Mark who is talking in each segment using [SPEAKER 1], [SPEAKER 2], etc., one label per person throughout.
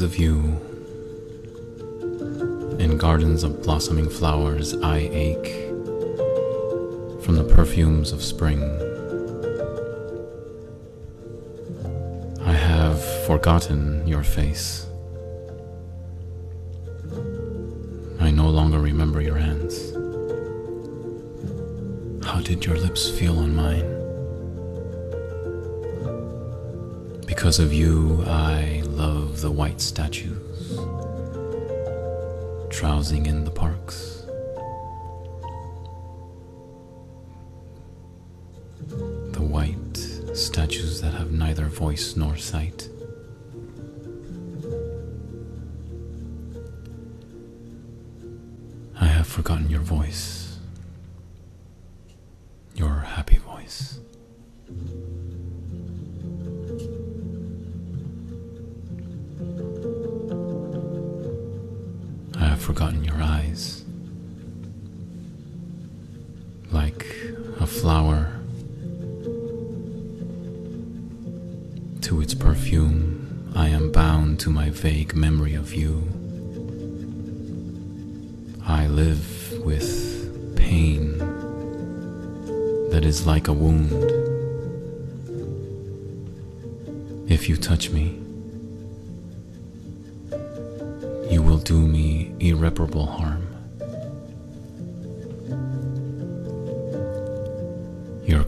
[SPEAKER 1] Because of you, in gardens of blossoming flowers, I ache from the perfumes of spring. I have forgotten your face. I no longer remember your hands. How did your lips feel on mine? Because of you, I love the white statues drowsing in the parks. The white statues that have neither voice nor sight.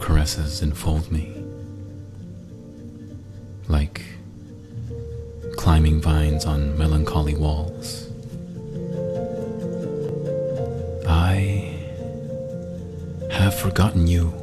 [SPEAKER 1] Caresses enfold me like climbing vines on melancholy walls. I have forgotten you.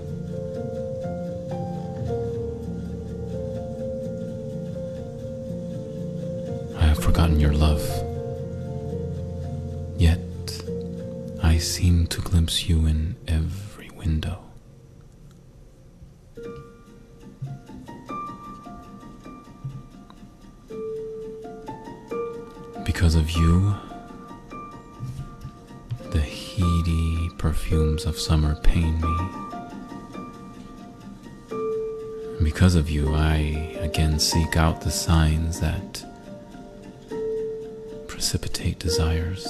[SPEAKER 1] Desires,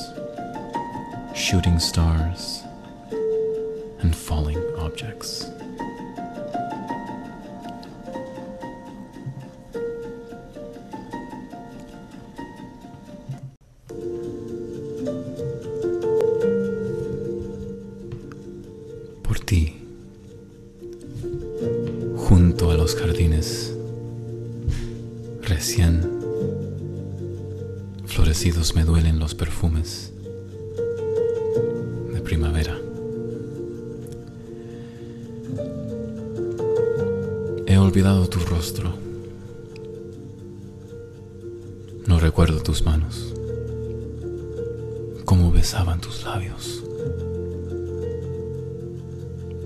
[SPEAKER 1] shooting stars, and falling objects. Tus manos. Cómo besaban tus labios.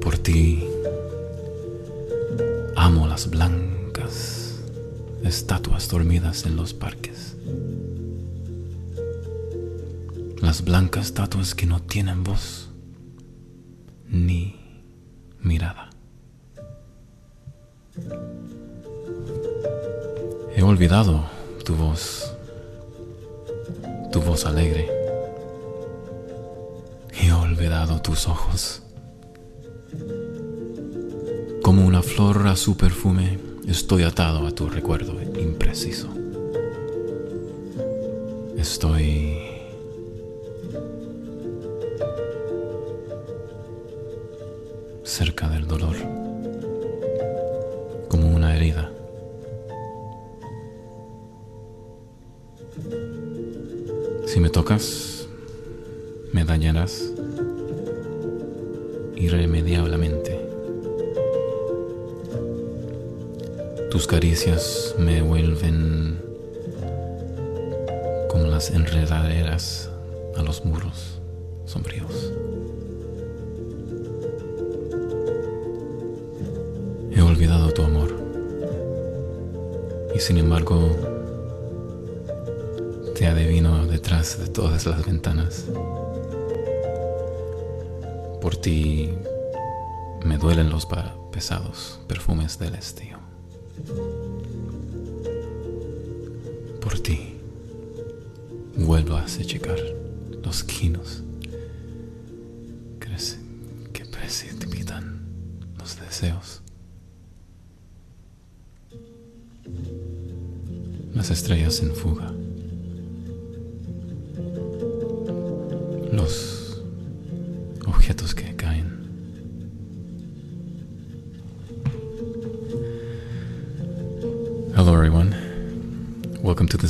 [SPEAKER 1] Por ti amo las blancas estatuas dormidas en los parques. Las blancas estatuas que no tienen voz ni mirada. He olvidado tu voz, tu voz alegre. He olvidado tus ojos. Como una flor a su perfume, estoy atado a tu recuerdo impreciso. Estoy cerca del dolor, me dañarás irremediablemente. Tus caricias me vuelven como las enredaderas a los muros sombríos. He olvidado tu amor y sin embargo detrás de todas las ventanas. Por ti me duelen los pesados perfumes del estío. Por ti vuelvas a checar los quinos que precipitan los deseos. Las estrellas en fuga.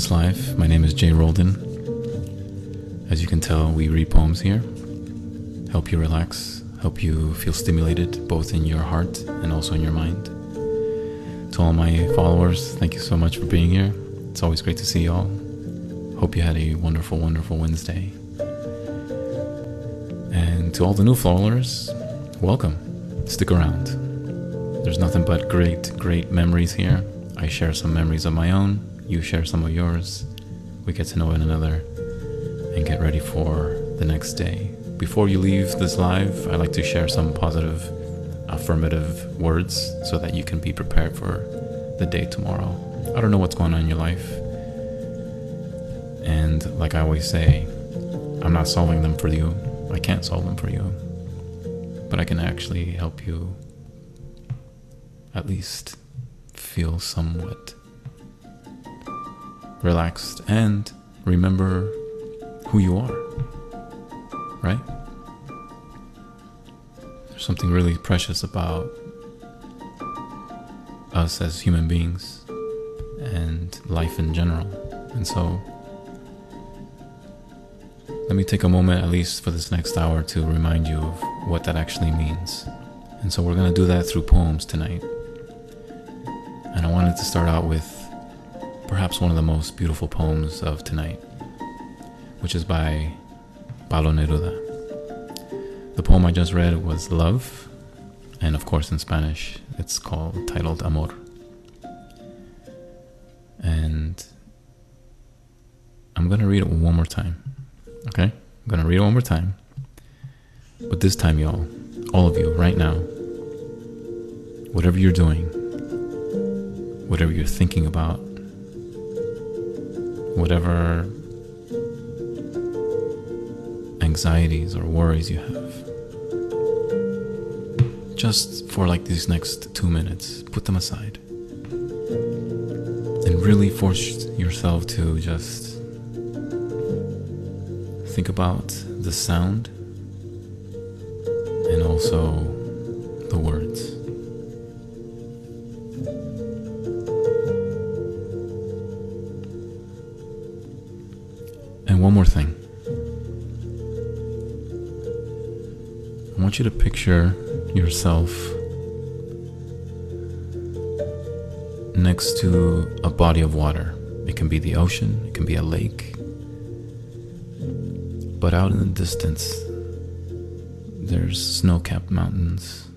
[SPEAKER 1] This live. My name is Jay Roldan. As you can tell, we read poems here, help you relax, help you feel stimulated both in your heart and also in your mind. To all my followers, thank you so much for being here. It's always great to see y'all. Hope you had a wonderful, wonderful Wednesday. And to all the new followers, welcome. Stick around. There's nothing but great, great memories here. I share some memories of my own, you share some of yours. We get to know one another and get ready for the next day. Before you leave this live, I like to share some positive, affirmative words so that you can be prepared for the day tomorrow. I don't know what's going on in your life. And like I always say, I'm not solving them for you. I can't solve them for you. But I can actually help you at least feel somewhat relaxed and remember who you are. Right? There's something really precious about us as human beings and life in general. And so, let me take a moment, at least for this next hour, to remind you of what that actually means. And so, we're going to do that through poems tonight. And I wanted to start out with perhaps one of the most beautiful poems of tonight, which is by Pablo Neruda. The poem I just read was Love, and of course, in Spanish, it's called titled Amor. And I'm going to read it one more time. Okay? I'm going to read it one more time. But this time, y'all, all of you, right now, whatever you're doing, whatever you're thinking about, whatever anxieties or worries you have, just for like these next two minutes, put them aside and really force yourself to just think about the sound and also the words. Want you to picture yourself next to a body of water. It can be the ocean, it can be a lake. But out in the distance, there's snow capped mountains,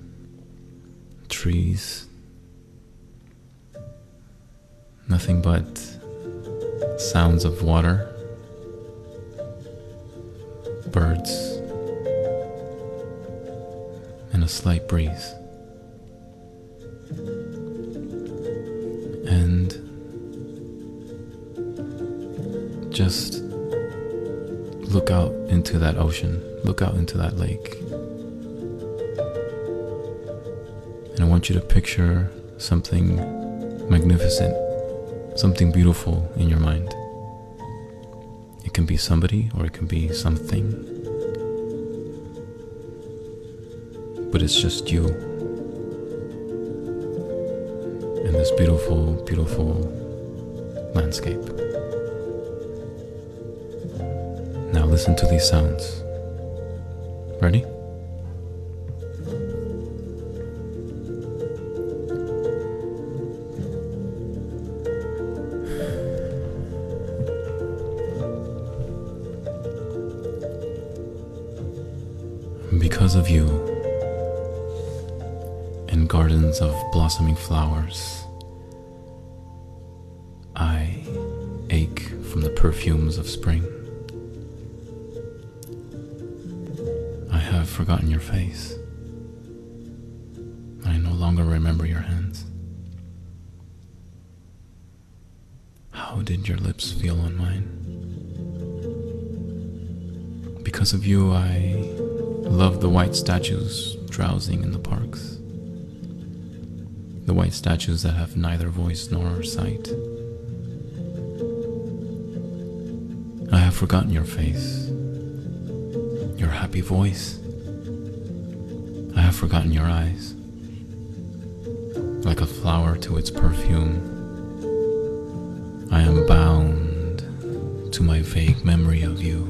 [SPEAKER 1] trees, nothing but sounds of water, birds, a slight breeze. And just look out into that ocean, look out into that lake. And I want you to picture something magnificent, something beautiful in your mind. It can be somebody or it can be something, but it's just you in this beautiful, beautiful landscape. Now listen to these sounds. Ready? Because of you, blossoming flowers, I ache from the perfumes of spring. I have forgotten your face. I no longer remember your hands. How did your lips feel on mine? Because of you, I love the white statues drowsing in the parks. The white statues that have neither voice nor sight. I have forgotten your face, your happy voice. I have forgotten your eyes. Like a flower to its perfume, I am bound to my vague memory of you.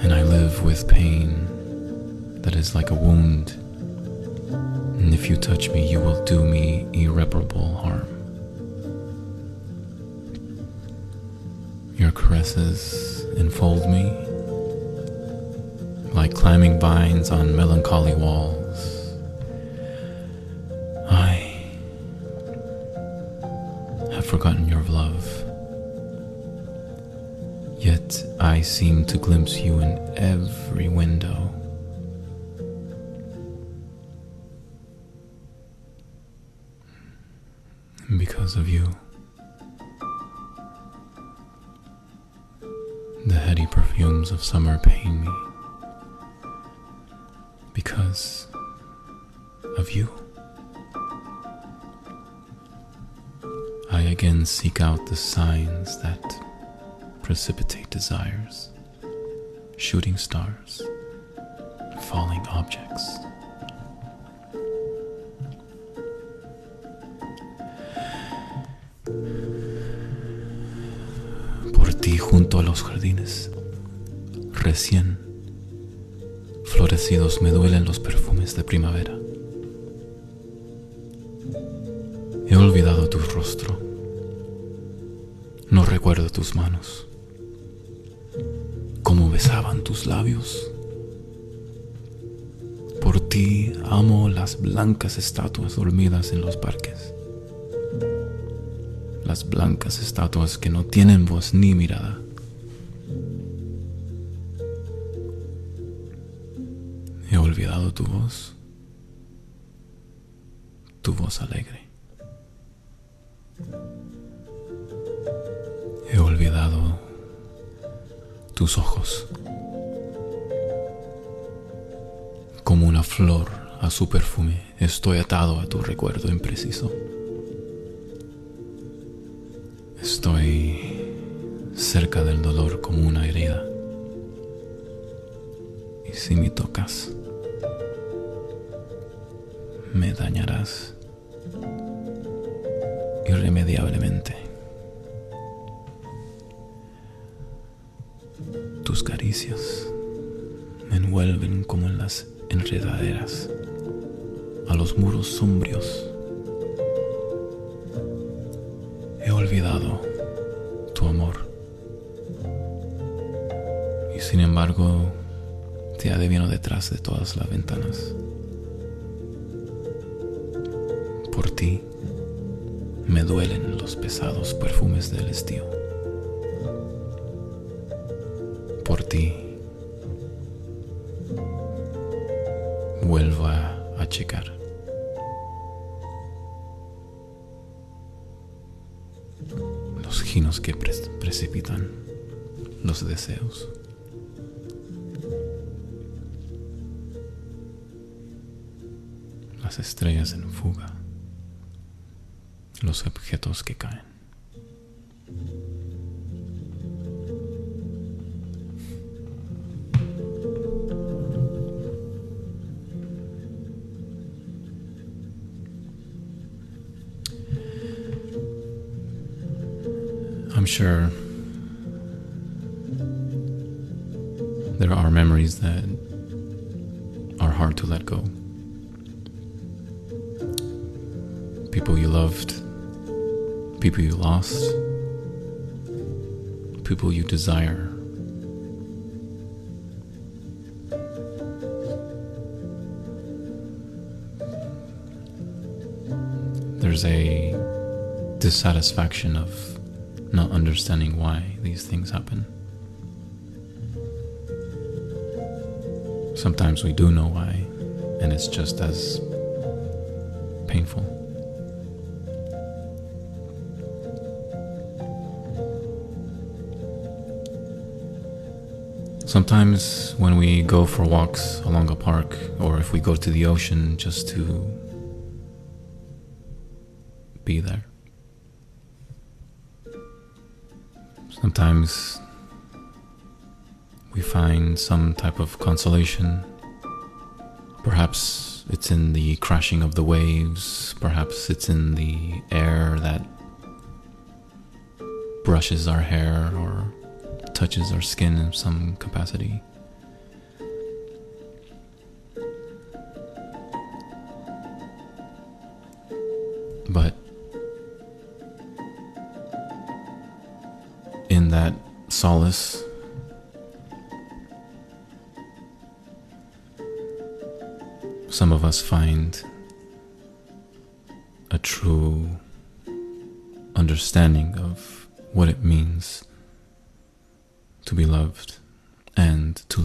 [SPEAKER 1] And I live with pain that is like a wound. And if you touch me, you will do me irreparable harm. Your caresses enfold me like climbing vines on melancholy walls. I have forgotten your love, yet I seem to glimpse you in every window. And because of you, the heady perfumes of summer pain me because of you. I again seek out the signs that precipitate desires, shooting stars, falling objects. Junto a los jardines, recién florecidos me duelen los perfumes de primavera. He olvidado tu rostro. No recuerdo tus manos. Cómo besaban tus labios. Por ti amo las blancas estatuas dormidas en los parques. Las blancas estatuas que no tienen voz ni mirada. Tu voz, tu voz alegre. He olvidado tus ojos, como una flor a su perfume. Estoy atado a tu recuerdo impreciso. Estoy cerca del dolor como una herida. Y si me tocas, me dañarás irremediablemente. Tus caricias me envuelven como en las enredaderas a los muros sombrios. He olvidado tu amor y sin embargo te adivino detrás de todas las ventanas. Ti me duelen los pesados perfumes del estío. Por ti vuelvo a achicar. Los ginos que pre precipitan los deseos. Las estrellas en fuga los objetos que caen. I'm sure people you lost, people you desire. There's a dissatisfaction of not understanding why these things happen. Sometimes we do know why, and it's just as painful. Sometimes when we go for walks along a park or if we go to the ocean just to be there. Sometimes we find some type of consolation. Perhaps it's in the crashing of the waves, perhaps it's in the air that brushes our hair or touches our skin in some capacity. But in that solace, some of us find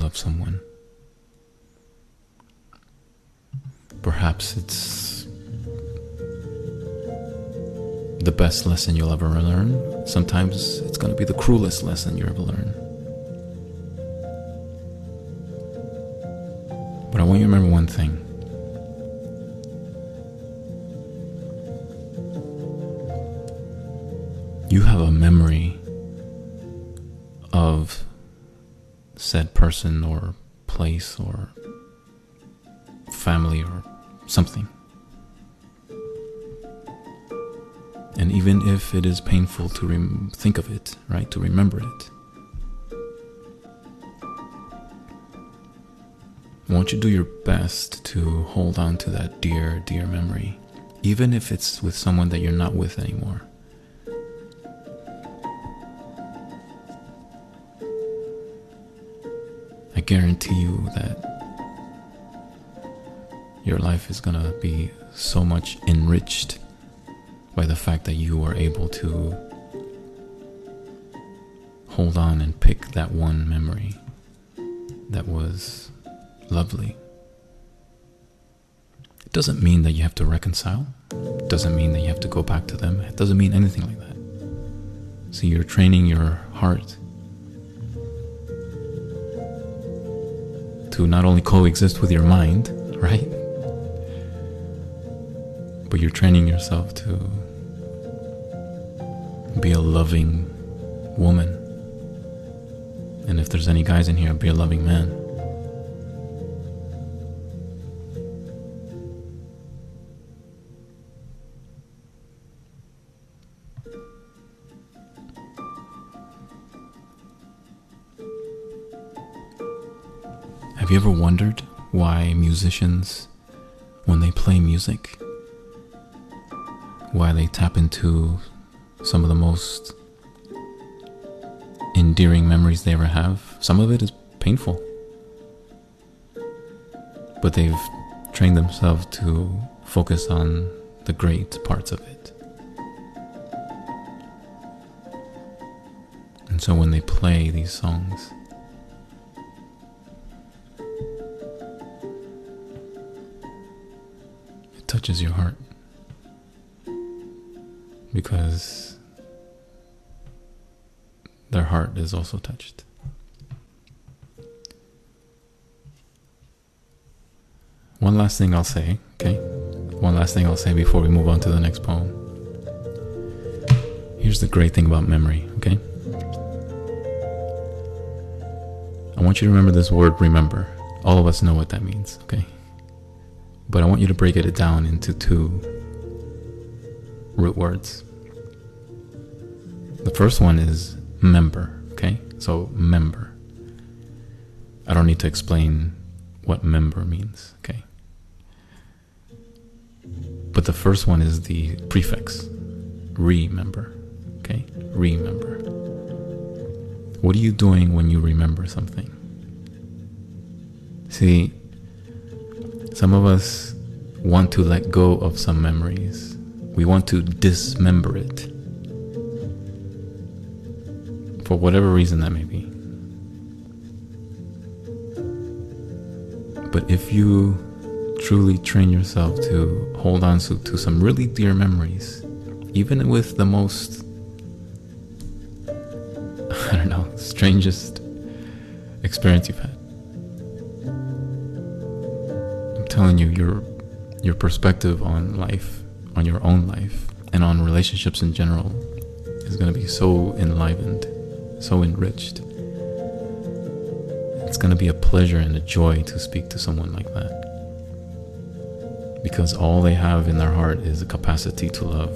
[SPEAKER 1] love someone. Perhaps it's the best lesson you'll ever learn. Sometimes it's going to be the cruelest lesson you ever learn. But I want you to remember one thing. You have a memory of said person or place or family or something. And even if it is painful to rem- think of it, right, to remember it, I want you to do your best to hold on to that dear, dear memory, even if it's with someone that you're not with anymore. Guarantee you that your life is gonna be so much enriched by the fact that you are able to hold on and pick that one memory that was lovely. It doesn't mean that you have to reconcile. It doesn't mean that you have to go back to them. It doesn't mean anything like that. So you're training your heart to not only coexist with your mind, right? But you're training yourself to be a loving woman. And if there's any guys in here, be a loving man. Have you ever wondered why musicians, when they play music, why they tap into some of the most endearing memories they ever have? Some of it is painful, but they've trained themselves to focus on the great parts of it. And so when they play these songs, touches your heart because their heart is also touched. One last thing I'll say, okay? One last thing I'll say before we move on to the next poem. Here's the great thing about memory, okay? I want you to remember this word remember. All of us know what that means, okay? But I want you to break it down into two root words. The first one is member, okay? So, member. I don't need to explain what member means, okay? But the first one is the prefix, remember, okay? Remember. What are you doing when you remember something? See, some of us want to let go of some memories. We want to dismember it. For whatever reason that may be. But if you truly train yourself to hold on to, to some really dear memories, even with the most, I don't know, strangest experience you've had. Telling you, your your perspective on life, on your own life, and on relationships in general is going to be so enlivened, so enriched. It's going to be a pleasure and a joy to speak to someone like that. Because all they have in their heart is the capacity to love.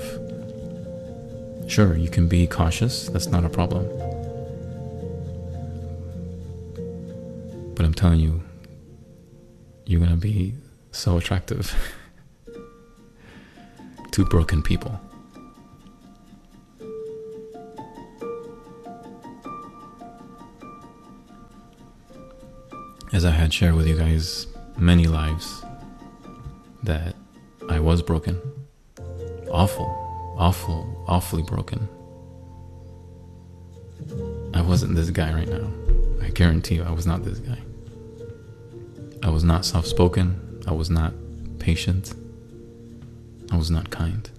[SPEAKER 1] Sure, you can be cautious, that's not a problem. But I'm telling you, you're going to be so attractive to broken people. As I had shared with you guys many lives that I was broken. Awful, awful, awfully broken. I wasn't this guy right now. I guarantee you, I was not this guy. I was not soft spoken. I was not patient. I was not kind.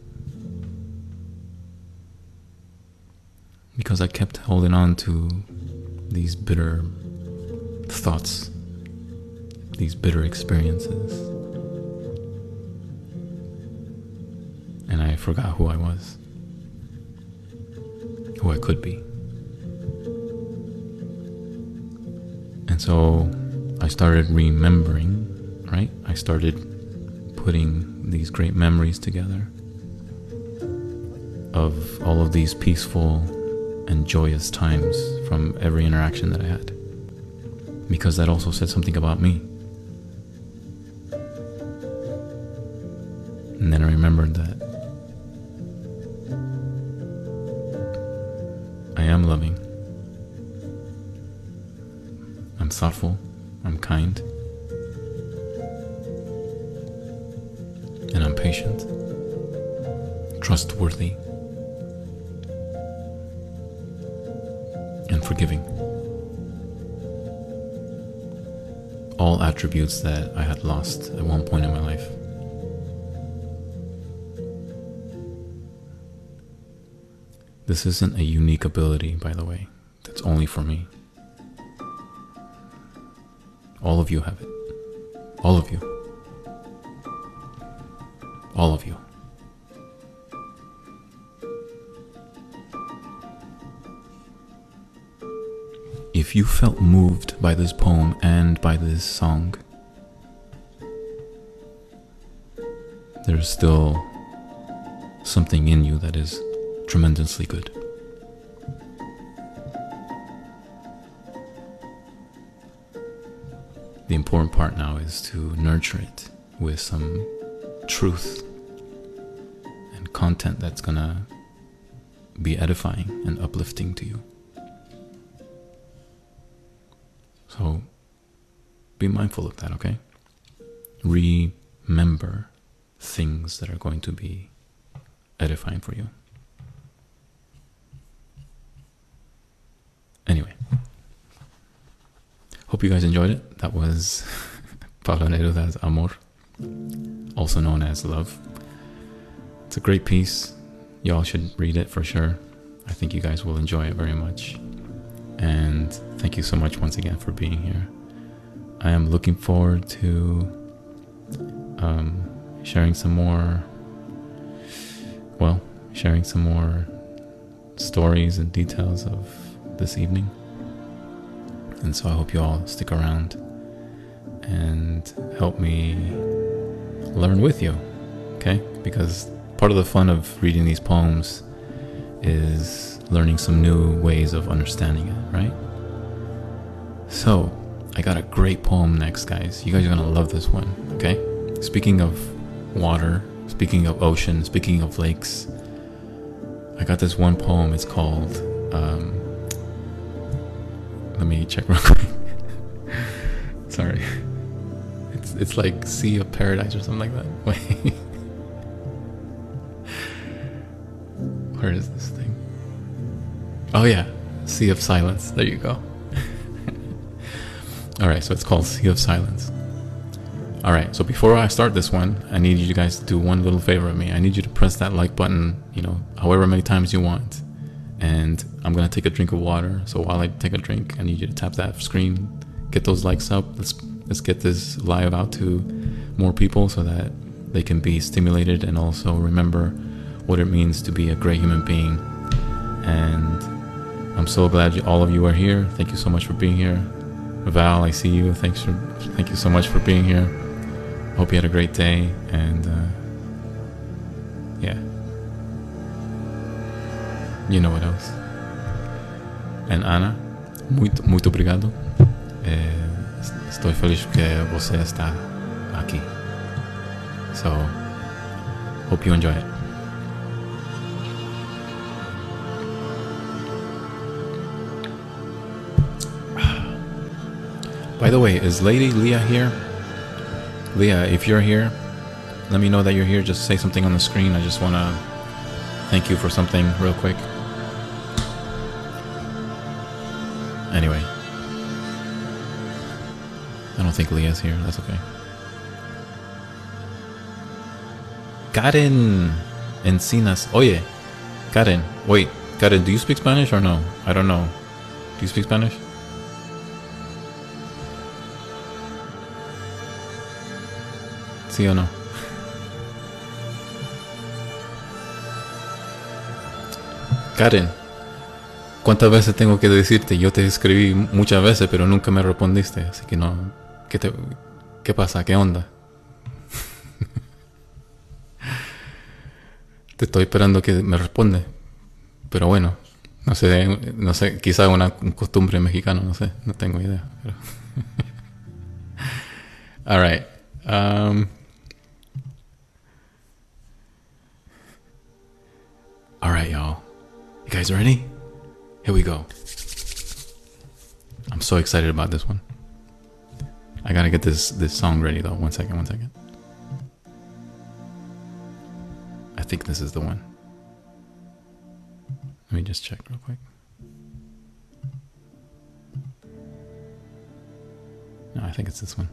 [SPEAKER 1] Because I kept holding on to these bitter thoughts, these bitter experiences. And I forgot who I was, who I could be. And so I started remembering, right? I started putting these great memories together of all of these peaceful and joyous times from every interaction that I had. Because that also said something about me. That I had lost at one point in my life. This isn't a unique ability, by the way, that's only for me. All of you have it. All of you. All of you. If you felt moved by this poem and by this song, there's still something in you that is tremendously good. The important part now is to nurture it with some truth and content that's gonna be edifying and uplifting to you. So be mindful of that, okay? Remember things that are going to be edifying for you. Anyway, hope you guys enjoyed it. That was Pablo Neruda's Amor, also known as Love. It's a great piece. Y'all should read it for sure. I think you guys will enjoy it very much. And thank you so much once again for being here. I am looking forward to um, sharing some more, well, sharing some more stories and details of this evening. And so I hope you all stick around and help me learn with you, okay? Because part of the fun of reading these poems is learning some new ways of understanding it, right? So, I got a great poem next, guys. You guys are gonna love this one, okay? Speaking of water, speaking of ocean, speaking of lakes, I got this one poem. It's called um, let me check real quick. Sorry. It's it's like Sea of Paradise or something like that. Wait. Where is this thing? Oh yeah, Sea of Silence. There you go. All right, so it's called Sea of Silence. All right, so before I start this one, I need you guys to do one little favor of me. I need you to press that like button, you know, however many times you want. And I'm gonna take a drink of water. So while I take a drink, I need you to tap that screen, get those likes up. Let's let's get this live out to more people so that they can be stimulated and also remember what it means to be a great human being. And I'm so glad you, all of you are here. Thank you so much for being here. Val, I see you. Thanks for thank you so much for being here. Hope you had a great day and uh, yeah. You know what else. And Ana, muito muito obrigado. Eh, Estou feliz porque você está aqui. So, hope you enjoy it. By the way, is Lady Leah here? Leah, if you're here, let me know that you're here. Just say something on the screen. I just want to thank you for something real quick. Anyway. I don't think Leah's here. That's okay. Karen Encinas. Oye, Karen. Wait, Karen, do you speak Spanish or no? I don't know. Do you speak Spanish? ¿Sí o no? Karen, ¿cuántas veces tengo que decirte? Yo te escribí muchas veces, pero nunca me respondiste, así que no. ¿Qué, te, qué pasa? ¿Qué onda? te estoy esperando que me responde, pero bueno, no sé, no sé, quizá una costumbre mexicana, no sé, no tengo idea. Pero All right. Um, all right, y'all. You guys ready? Here we go. I'm so excited about this one. I gotta get this this song ready though. One second, one second. I think this is the one. Let me just check real quick. No, I think it's this one.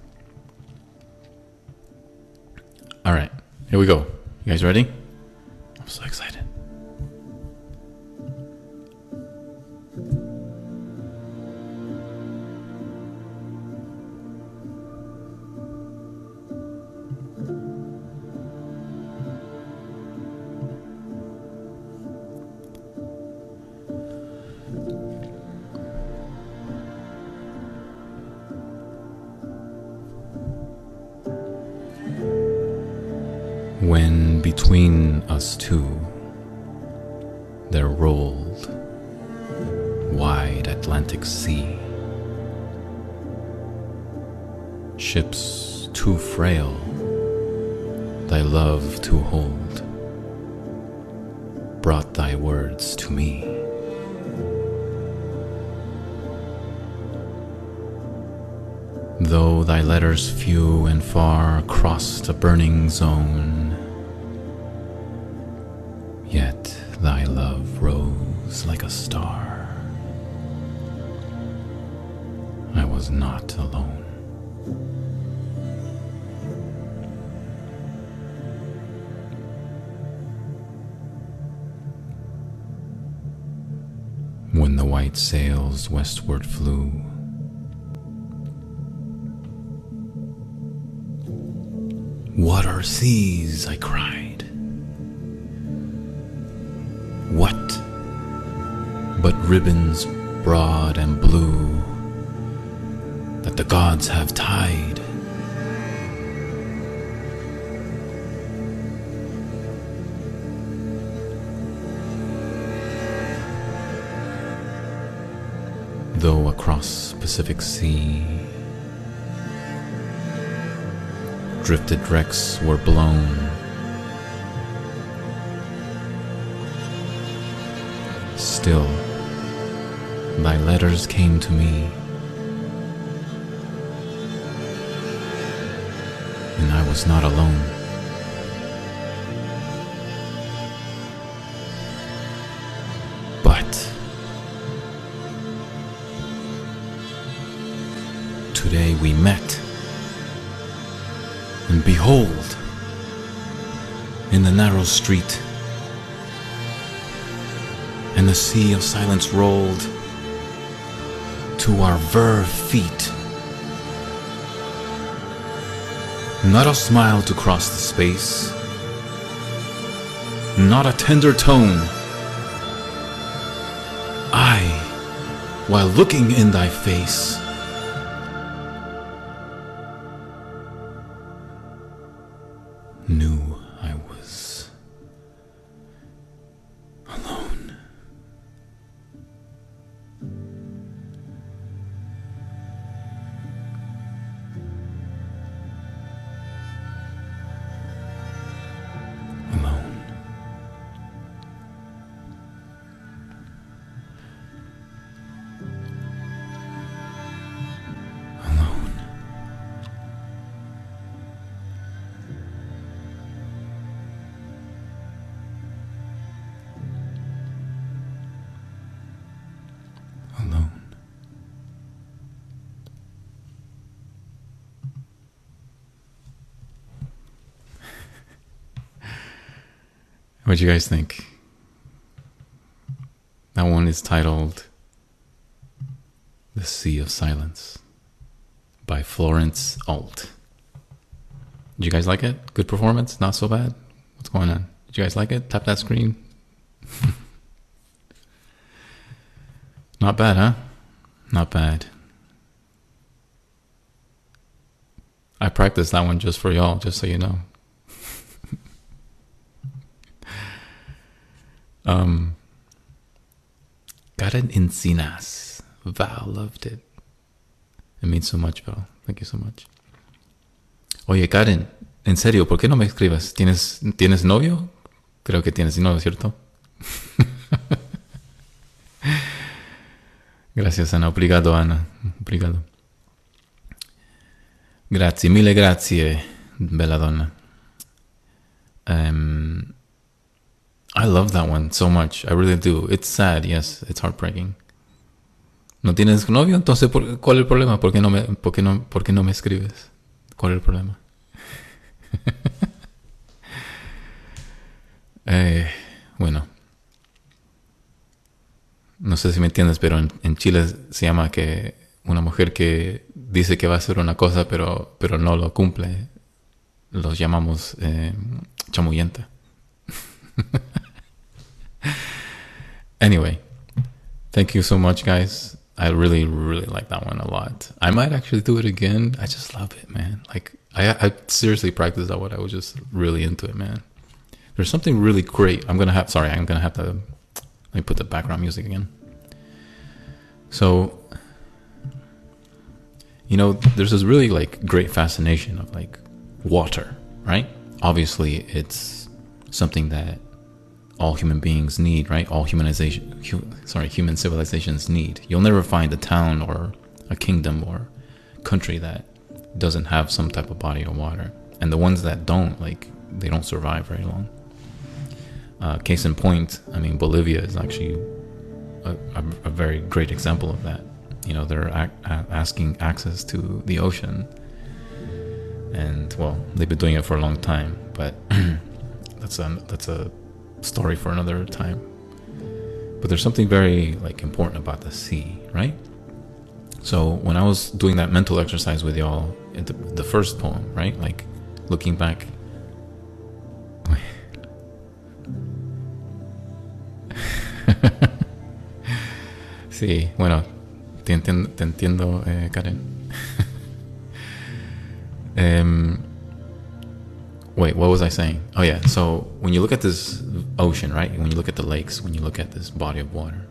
[SPEAKER 1] All right, here we go. You guys ready? I'm so excited. Two there rolled wide Atlantic Sea, ships too frail thy love to hold, brought thy words to me. Though thy letters few and far crossed a burning zone, white sails westward flew, What are these? I cried. What but ribbons broad and blue that the gods have tied? Though across Pacific Sea drifted wrecks were blown. Still, thy letters came to me, and I was not alone. We met. And behold, in the narrow street, and the sea of silence rolled to our verve feet. Not a smile to cross the space, not a tender tone. I, while looking in thy face, What do you guys think? That one is titled The Sea of Silence by Florence Alt. Did you guys like it? Good performance? Not so bad? What's going on? Did you guys like it? Tap that screen. Not bad, huh? Not bad. I practiced that one just for y'all, just so you know. Karen Encinas. Val loved it. It means so much, Val. Thank you so much. Oye, Karen, en serio, ¿por qué no me escribes? ¿Tienes, ¿tienes novio? Creo que tienes novio, ¿cierto? Gracias, Anna. Obrigado, Anna. Obrigado. Grazie, mille grazie, bella donna. Um, I love that one so much. I really do. It's sad, yes. It's heartbreaking. ¿No tienes novio? Entonces, ¿por- ¿cuál es el problema? ¿Por qué no me, no, no me escribes? ¿Cuál es el problema? Eh, bueno. No sé si me entiendes, pero en, en Chile se llama que una mujer que dice que va a hacer una cosa pero, pero no lo cumple, los llamamos eh, chamuyenta. anyway, thank you so much, guys. I really, really like that one a lot. I might actually do it again. I just love it, man. Like, I, I seriously practiced that one. I was just really into it, man. There's something really great. I'm gonna have. Sorry, I'm gonna have to. Let me put the background music again. So, you know, there's this really like great fascination of like water, right? Obviously, it's something that all human beings need, right? All humanization, hu- sorry, human civilizations need. You'll never find a town or a kingdom or country that doesn't have some type of body of water, and the ones that don't, like, they don't survive very long. Uh, case in point, I mean, Bolivia is actually a, a, a very great example of that. You know, they're asking access to the ocean, and well, they've been doing it for a long time. But that's a that's a story for another time. But there's something very like important about the sea, right? So when I was doing that mental exercise with y'all, in the, the first poem, right? Like looking back. Sí, bueno, te entiendo, eh, Karen. um, wait, what was I saying? Oh, yeah. So when you look at this ocean, right? When you look at the lakes, when you look at this body of water,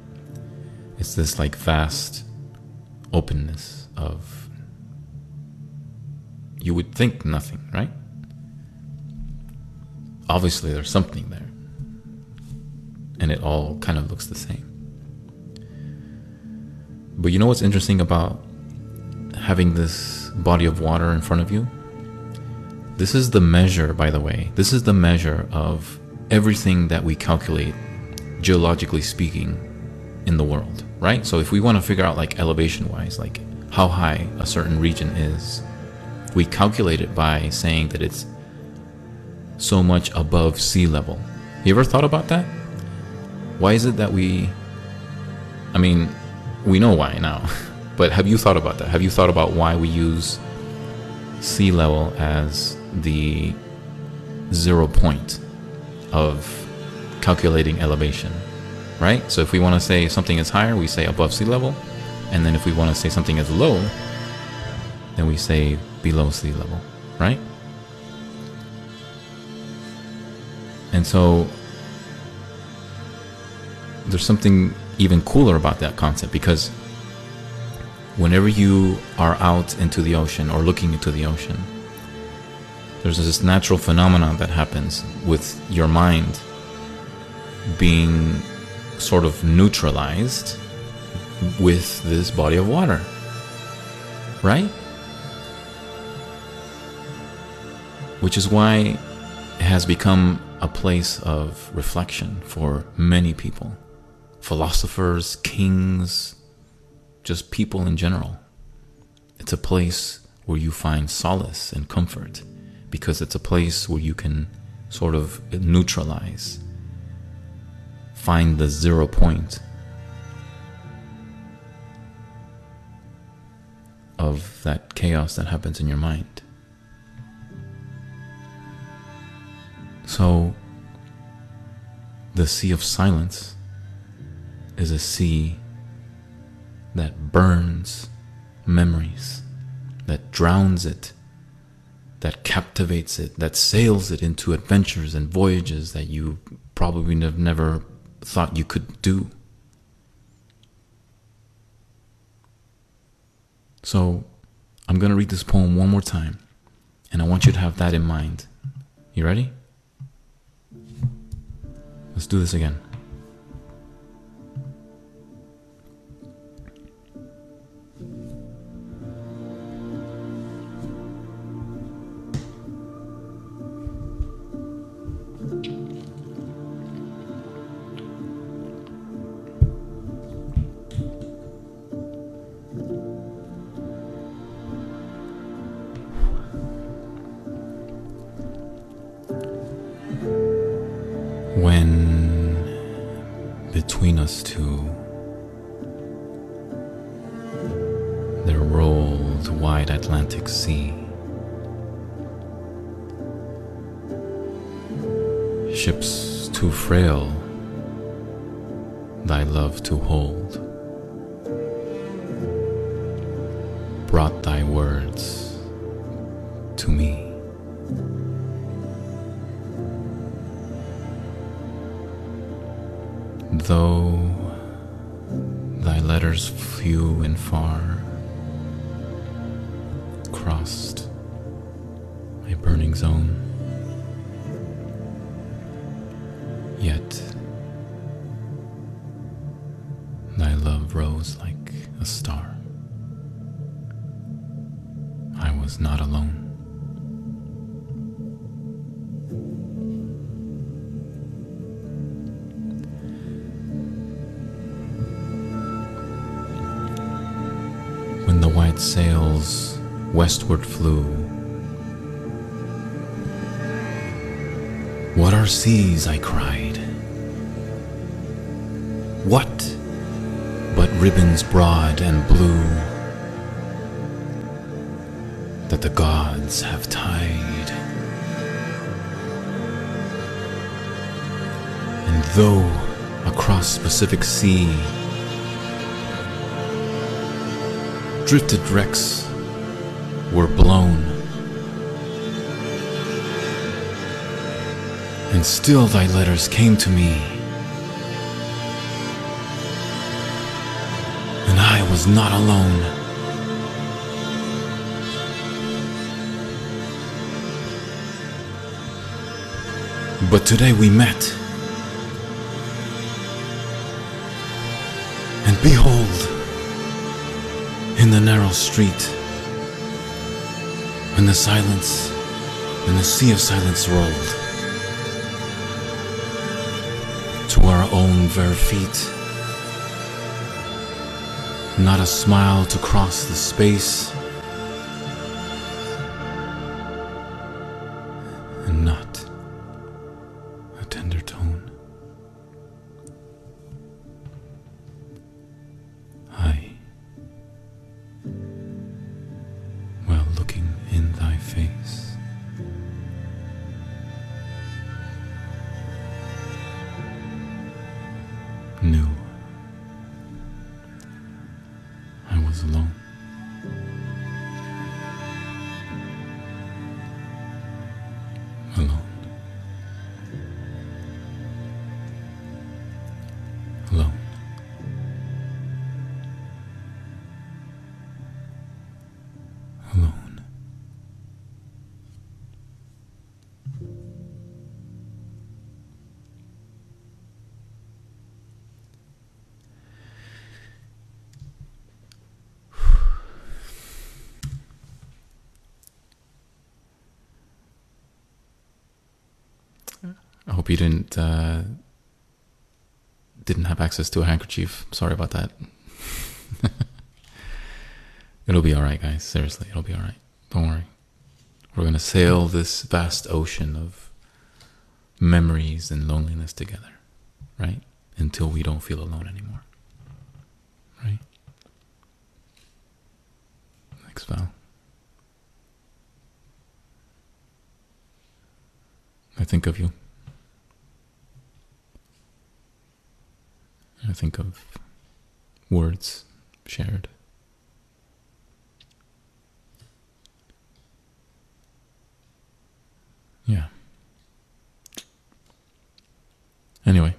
[SPEAKER 1] it's this like vast openness of. You would think nothing, right? Obviously, there's something there. And it all kind of looks the same. But you know what's interesting about having this body of water in front of you? This is the measure, by the way. This is the measure of everything that we calculate, geologically speaking, in the world, right? So if we want to figure out, like, elevation wise, like how high a certain region is, we calculate it by saying that it's so much above sea level. You ever thought about that? Why is it that we I mean, we know why now, but have you thought about that? Have you thought about why we use sea level as the zero point of calculating elevation, right? So if we want to say something is higher, we say above sea level. And then if we want to say something is low, then we say below sea level, right? And so there's something even cooler about that concept because whenever you are out into the ocean or looking into the ocean, there's this natural phenomenon that happens with your mind being sort of neutralized with this body of water. Right? Which is why it has become a place of reflection for many people philosophers, kings, just people in general. It's a place where you find solace and comfort because it's a place where you can sort of neutralize, find the zero point of that chaos that happens in your mind. So, the sea of silence is a sea that burns memories, that drowns it, that captivates it, that sails it into adventures and voyages that you probably have never thought you could do. So, I'm going to read this poem one more time, and I want you to have that in mind. You ready? Let's do this again. Wide Atlantic Sea. Ships too frail, thy love to hold, ribbons broad and blue that the gods have tied? And though across Pacific Sea drifted wrecks were blown. And still thy letters came to me. Was not alone. But today we met. And behold, in the narrow street, when the silence and the sea of silence rolled to our own bare feet. Not a smile to cross the space, you didn't uh, didn't have access to a handkerchief. Sorry about that. it'll be all right, guys. Seriously, it'll be all right. Don't worry. We're gonna sail this vast ocean of memories and loneliness together, right? Until we don't feel alone anymore, right? Next Val. I think of you. I think of words shared. Yeah. Anyway.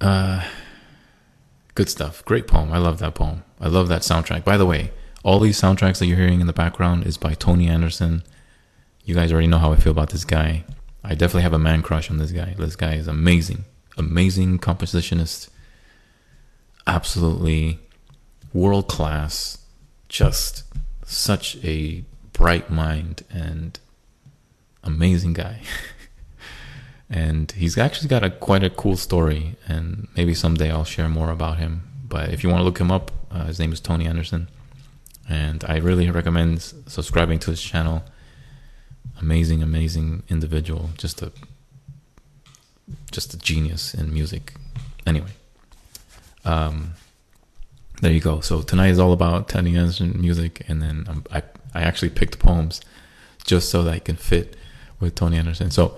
[SPEAKER 1] Uh good stuff. Great poem. I love that poem. I love that soundtrack. By the way, all these soundtracks that you're hearing in the background is by Tony Anderson. You guys already know how I feel about this guy. I definitely have a man crush on this guy. This guy is amazing. Amazing compositionist. Absolutely world class. Just such a bright mind and amazing guy. and he's actually got a quite a cool story and maybe someday I'll share more about him. But if you want to look him up, uh, his name is Tony Anderson. And I really recommend subscribing to his channel. Amazing, amazing individual. Just a just a genius in music. Anyway, um, there you go. So tonight is all about Tony Anderson music, and then um, I I actually picked poems just so that I can fit with Tony Anderson. So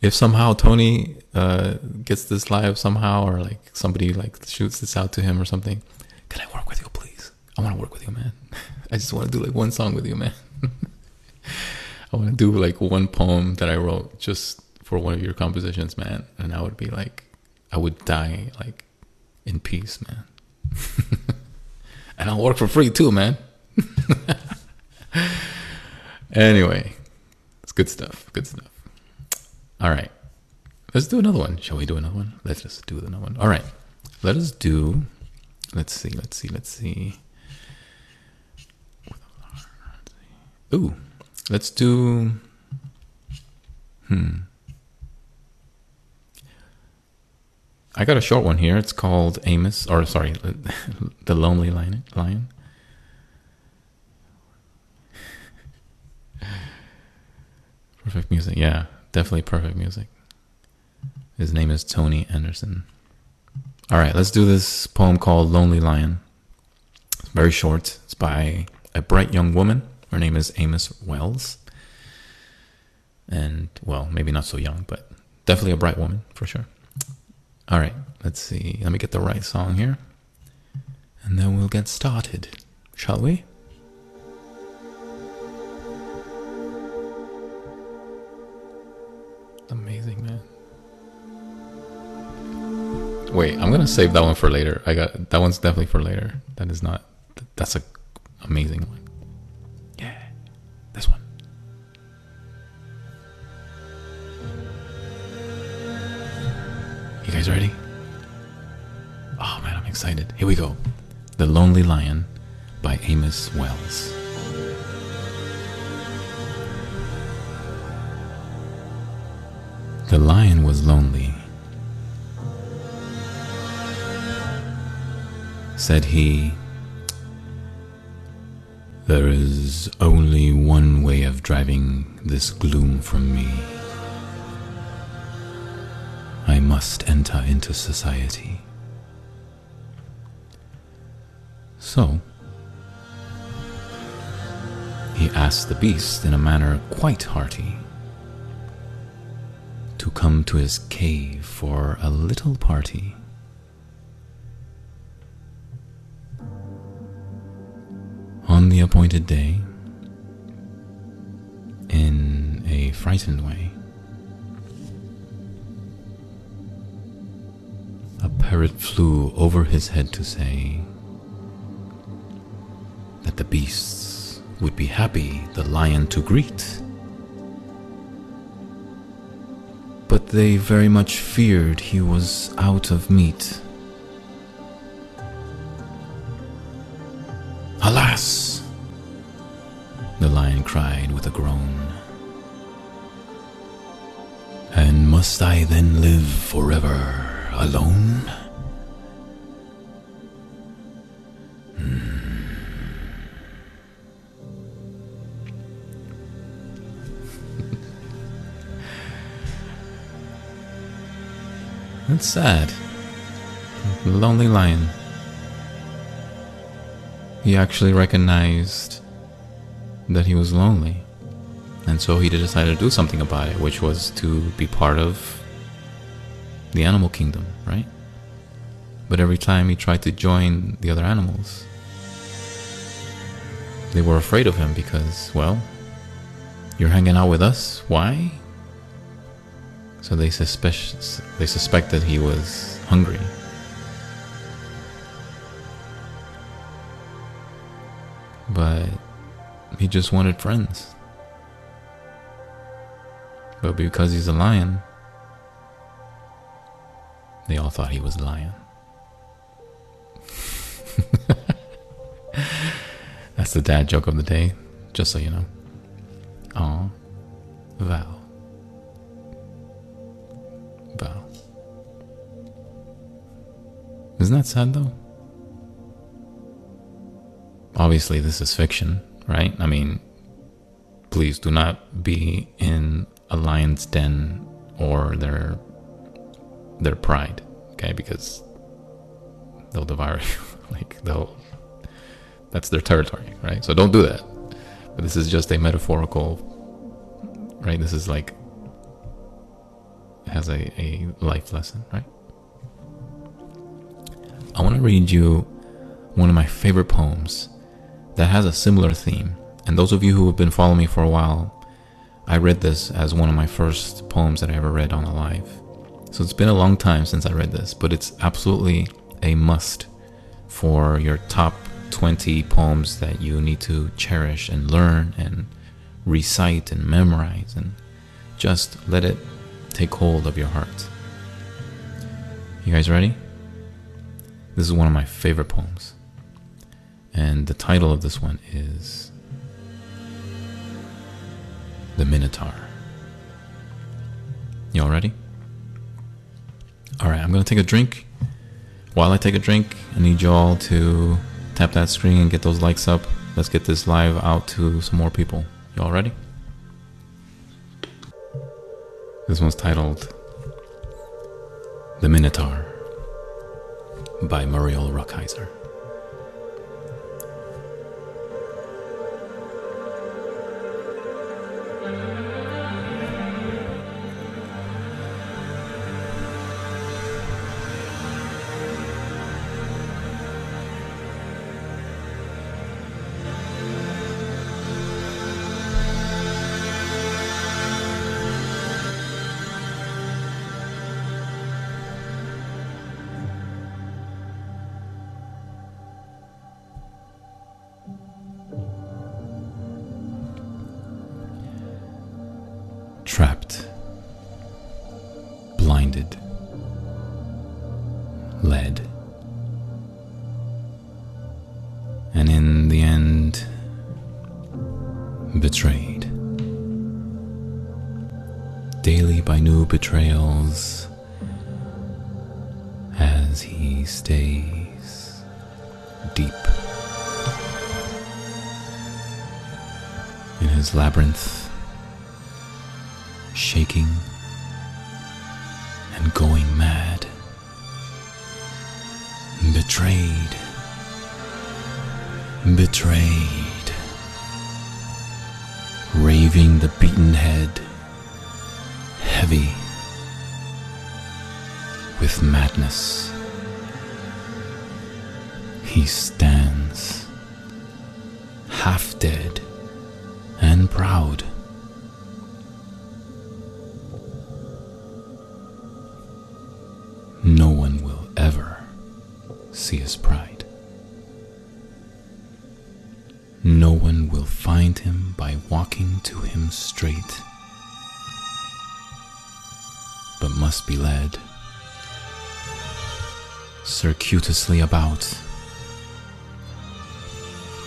[SPEAKER 1] if somehow Tony uh, gets this live somehow, or like somebody like shoots this out to him or something, can I work with you, please? I want to work with you, man. I just want to do like one song with you, man. I want to do like one poem that I wrote just for one of your compositions, man. And I would be like, I would die like in peace, man. and I'll work for free too, man. anyway, it's good stuff. Good stuff. All right. Let's do another one. Shall we do another one? Let's just do another one. All right. Let us do. Let's see. Let's see. Let's see. Ooh. Let's do. Hmm. I got a short one here. It's called Amos, or sorry, The Lonely Lion. Perfect music. Yeah, definitely perfect music. His name is Tony Anderson. All right, let's do this poem called Lonely Lion. It's very short. It's by a bright young woman. Her name is Amos Wells. And, well, maybe not so young, but definitely a bright woman for sure. All right, let's see. Let me get the right song here. And then we'll get started, shall we? Amazing, man. Wait, I'm gonna save that one for later. I got that one's definitely for later. That is not. That's a amazing one. Yeah, this one. You guys ready? Oh man, I'm excited. Here we go. The Lonely Lion by Amos Wells. The lion was lonely. Said he, There is only one way of driving this gloom from me. I must enter into society. So, he asked the beast in a manner quite hearty to come to his cave for a little party. On the appointed day, in a frightened way, a parrot flew over his head to say that the beasts would be happy the lion to greet. But they very much feared he was out of meat. Alas! The lion cried with a groan. And must I then live forever alone? Hmm. That's sad. Lonely Lion. He actually recognized that he was lonely. And so he decided to do something about it, which was to be part of the animal kingdom, right? But every time he tried to join the other animals, they were afraid of him because, well, you're hanging out with us. Why? So they suspect they suspected he was hungry. But he just wanted friends. But because he's a lion, they all thought he was lying. That's the dad joke of the day, just so you know. Aw, Val. Val. Isn't that sad though? Obviously, this is fiction, right? I mean, please do not be in a lion's den or their their pride, okay? Because they'll devour you. like they'll that's their territory, right? So don't do that. But this is just a metaphorical right? This is like has a, a life lesson, right? I want to read you one of my favorite poems that has a similar theme. And those of you who have been following me for a while, I read this as one of my first poems that I ever read on a live. So it's been a long time since I read this, but it's absolutely a must for your top 20 poems that you need to cherish and learn and recite and memorize and just let it take hold of your heart. You guys ready? This is one of my favorite poems. And the title of this one is The Minotaur. Y'all ready? Alright, I'm gonna take a drink. While I take a drink, I need y'all to tap that screen and get those likes up. Let's get this live out to some more people. Y'all ready? This one's titled The Minotaur by Muriel Rukeyser. Daily by new betrayals as he stays deep in his labyrinth shaking and going mad. Betrayed. Betrayed. Raving the beaten head, heavy with madness. He stands, half dead and proud. no one will ever see his pride. No one will find him by walking to him straight, must be led circuitously about,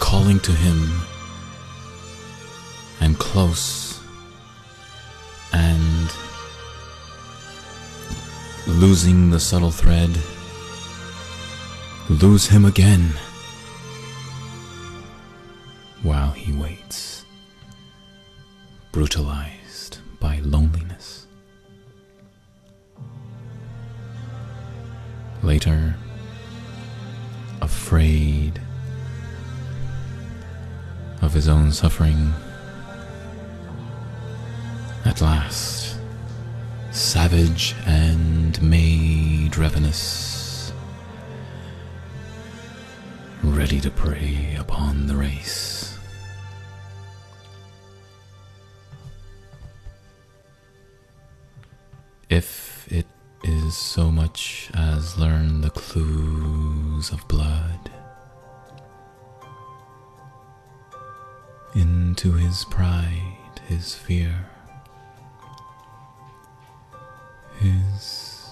[SPEAKER 1] calling to him and close and losing the subtle thread, lose him again suffering, at last, savage and made ravenous, ready to prey upon the race. His pride, his fear, his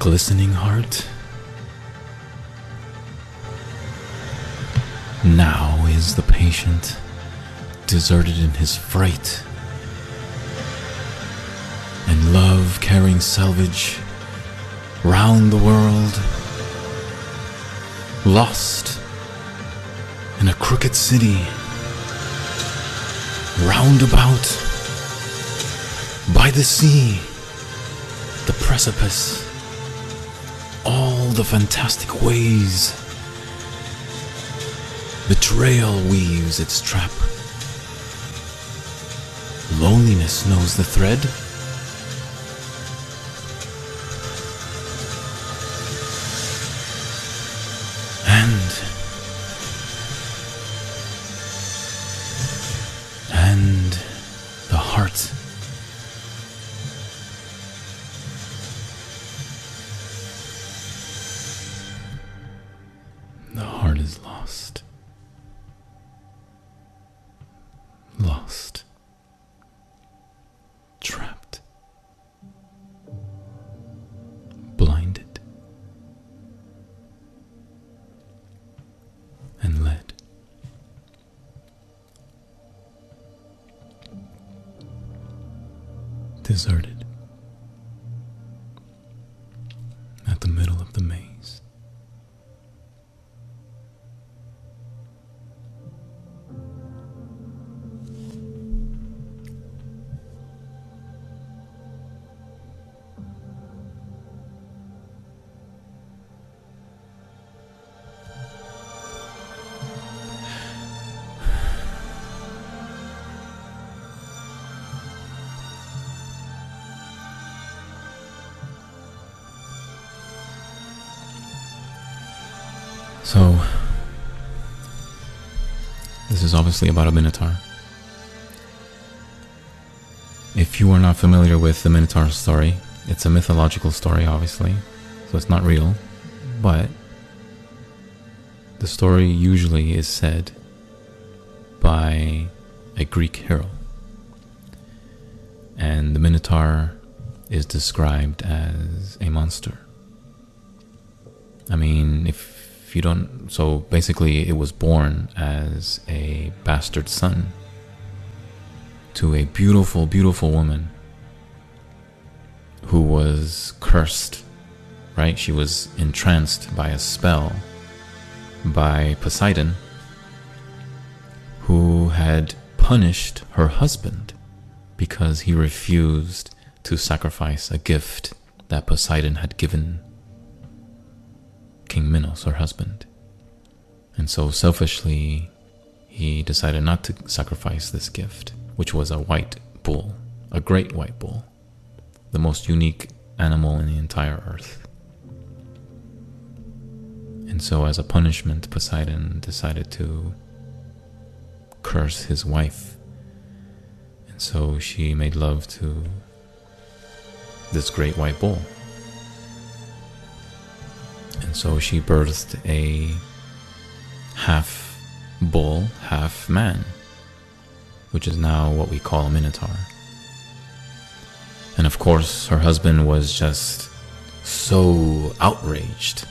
[SPEAKER 1] glistening heart. Now is the patient deserted in his fright and love carrying salvage round the world, lost crooked city, roundabout, by the sea, the precipice, all the fantastic ways. Betrayal weaves its trap. Loneliness knows the thread. So, this is obviously about a Minotaur. If you are not familiar with the Minotaur story, it's a mythological story, obviously, so it's not real, but the story usually is said by a Greek hero. And the Minotaur is described as a monster. I mean, if you don't, so basically, it was born as a bastard son to a beautiful, beautiful woman who was cursed, right? She was entranced by a spell by Poseidon, who had punished her husband because he refused to sacrifice a gift that Poseidon had given King Minos, her husband. And so selfishly, he decided not to sacrifice this gift, which was a white bull, a great white bull, the most unique animal in the entire earth. And so, as a punishment, Poseidon decided to curse his wife. And so she made love to this great white bull. And so she birthed a half bull, half man, which is now what we call a minotaur. And of course, her husband was just so outraged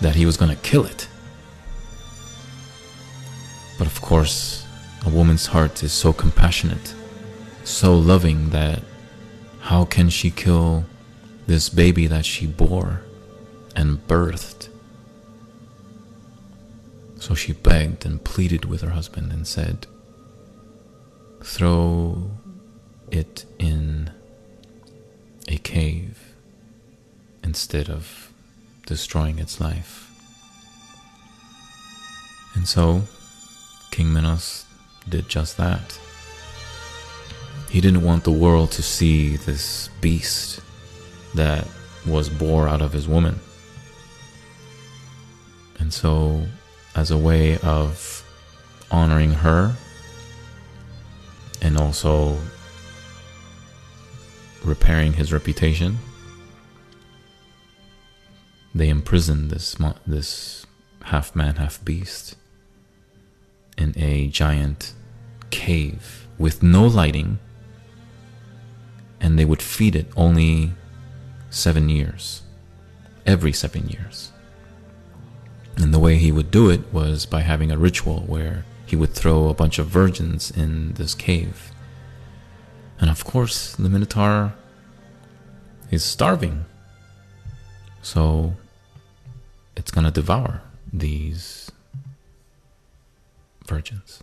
[SPEAKER 1] that he was going to kill it. But of course, a woman's heart is so compassionate, so loving that How can she kill this baby that she bore and birthed? So she begged and pleaded with her husband and said, Throw it in a cave instead of destroying its life. And so King Minos did just that. He didn't want the world to see this beast that was born out of his woman. And so, as a way of honoring her and also repairing his reputation, they imprisoned this this half man, half beast in a giant cave with no lighting, and they would feed it only seven years, every seven years. And the way he would do it was by having a ritual where he would throw a bunch of virgins in this cave. And of course, the Minotaur is starving. So it's going to devour these virgins.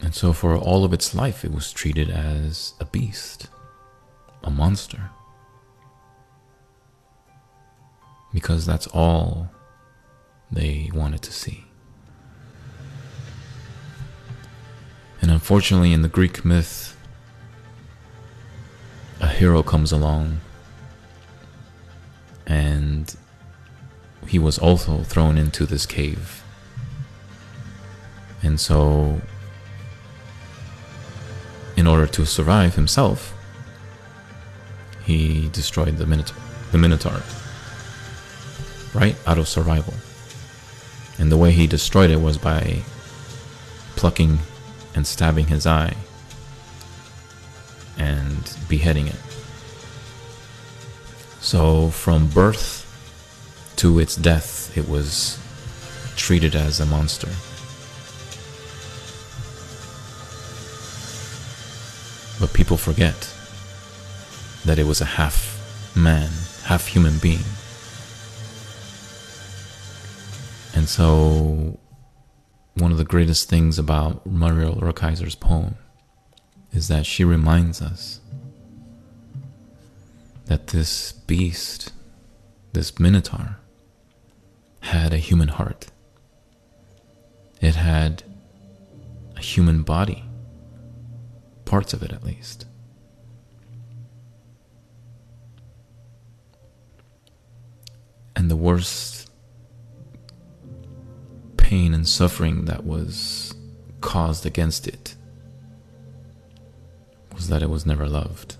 [SPEAKER 1] And so, for all of its life, it was treated as a beast, a monster. Because that's all they wanted to see. And unfortunately, in the Greek myth, a hero comes along and he was also thrown into this cave. And so, in order to survive himself, he destroyed the Minotaur, the Minotaur, right? Out of survival. And the way he destroyed it was by plucking and stabbing his eye and beheading it. So, from birth to its death, it was treated as a monster. But people forget that it was a half man, half human being. And so, one of the greatest things about Muriel Rukeyser's poem is that she reminds us that this beast, this minotaur, had a human heart. It had a human body, parts of it at least. And the worst pain and suffering that was caused against it was that it was never loved.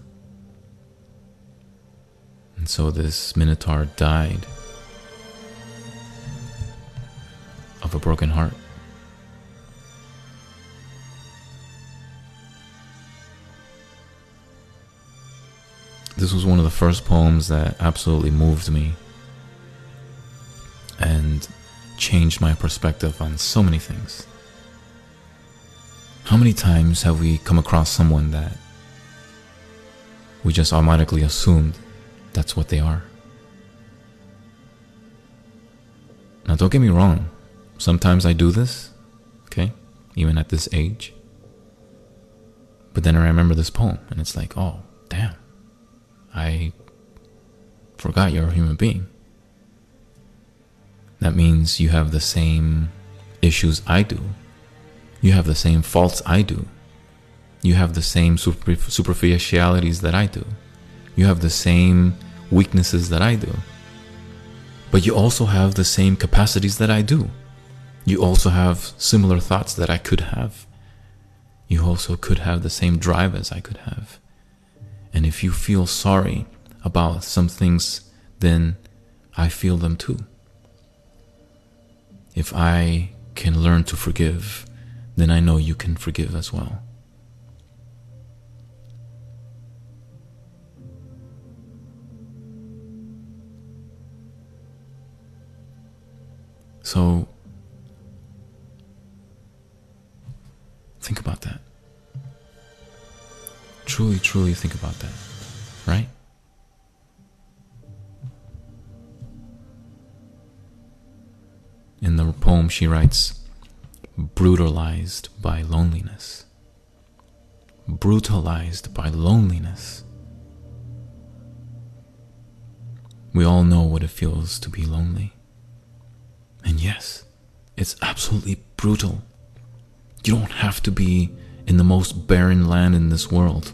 [SPEAKER 1] And so this Minotaur died of a broken heart. This was one of the first poems that absolutely moved me and changed my perspective on so many things. How many times have we come across someone that we just automatically assumed that's what they are? Now, don't get me wrong, Sometimes I do this, okay, even at this age. But then I remember this poem and it's like, oh, damn, I forgot you're a human being. That means you have the same issues I do. You have the same faults I do. You have the same super- superficialities that I do. You have the same weaknesses that I do. But you also have the same capacities that I do. You also have similar thoughts that I could have. You also could have the same drive as I could have. And if you feel sorry about some things, then I feel them too. If I can learn to forgive, then I know you can forgive as well. So Think about that. truly, truly think about that, right? In the poem, she writes, brutalized by loneliness. Brutalized by loneliness. We all know what it feels to be lonely. And yes, it's absolutely brutal. You don't have to be in the most barren land in this world.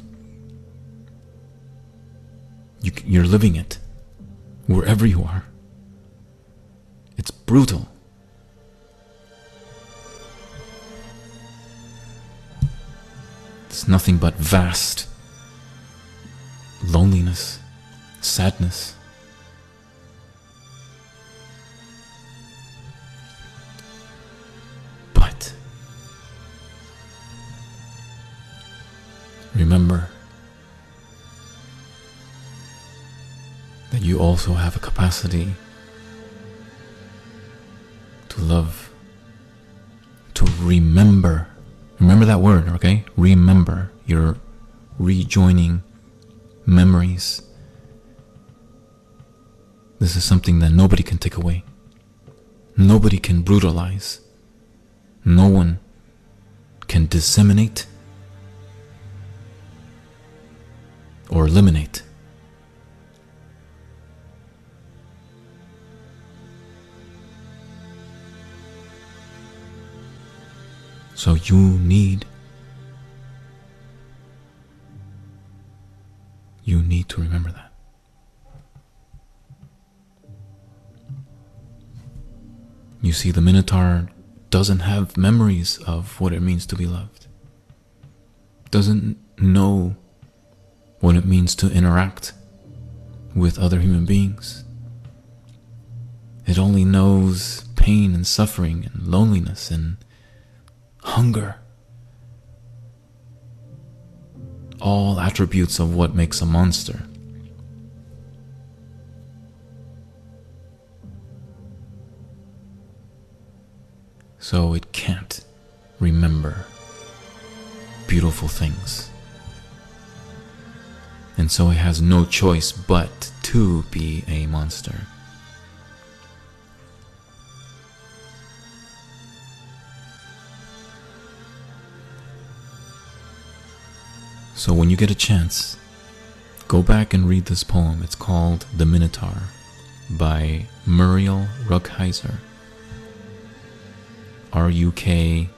[SPEAKER 1] You, you're living it wherever you are. It's brutal. It's nothing but vast loneliness, sadness. But remember that you also have a capacity to love, to remember Remember that word, okay? Remember. You're rejoining memories. This is something that nobody can take away. Nobody can brutalize. No one can disseminate or eliminate. So you need you need to remember that. You see, the Minotaur doesn't have memories of what it means to be loved, doesn't know what it means to interact with other human beings. It only knows pain and suffering and loneliness and hunger. All attributes of what makes a monster. So it can't remember beautiful things. And so it has no choice but to be a monster. So when you get a chance, go back and read this poem. It's called The Minotaur by Muriel Rukeyser. R U K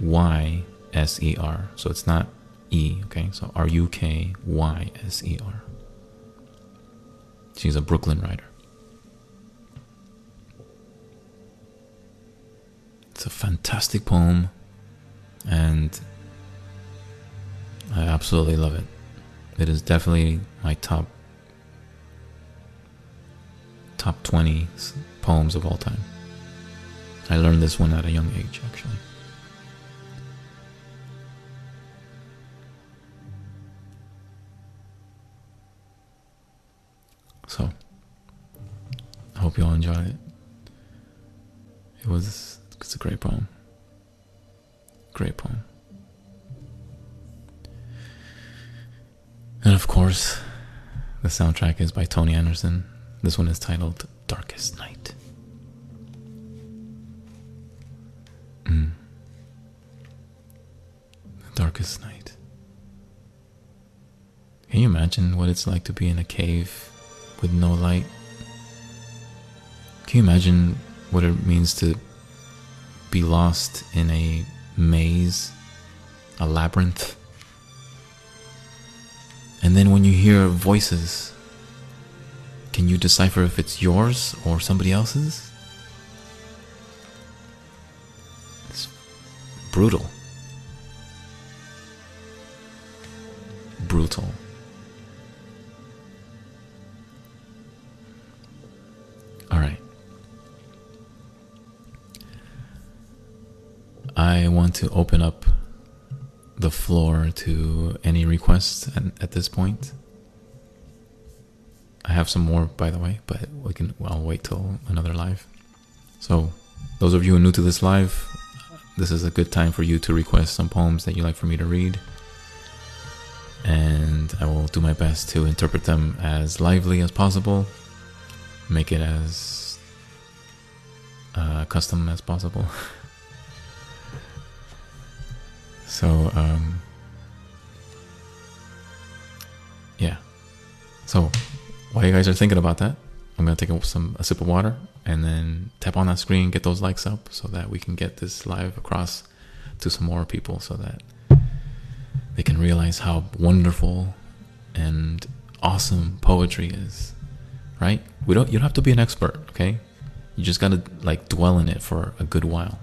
[SPEAKER 1] Y S E R. So it's not E, okay? So R U K Y S E R. She's a Brooklyn writer. It's a fantastic poem and I absolutely love it. It is definitely my top top 20 poems of all time. I learned this one at a young age actually. So, I hope you all enjoyed it. It was it's a great poem. Great poem. And of course, the soundtrack is by Tony Anderson. This one is titled Darkest Night. Mm. The Darkest Night. Can you imagine what it's like to be in a cave with no light? Can you imagine what it means to be lost in a maze, a labyrinth. And then when you hear voices, can you decipher if it's yours or somebody else's? It's brutal. Brutal. All right. I want to open up the floor to any requests at, at this point. I have some more, by the way, but we can. I'll wait till another live. So, those of you who are new to this live, this is a good time for you to request some poems that you like for me to read. And I will do my best to interpret them as lively as possible, make it as uh, custom as possible. so, um, yeah. So, while you guys are thinking about that, I'm gonna take some a sip of water and then tap on that screen, get those likes up, so that we can get this live across to some more people, so that they can realize how wonderful and awesome poetry is. Right? We don't. You don't have to be an expert. Okay? You just gotta like dwell in it for a good while.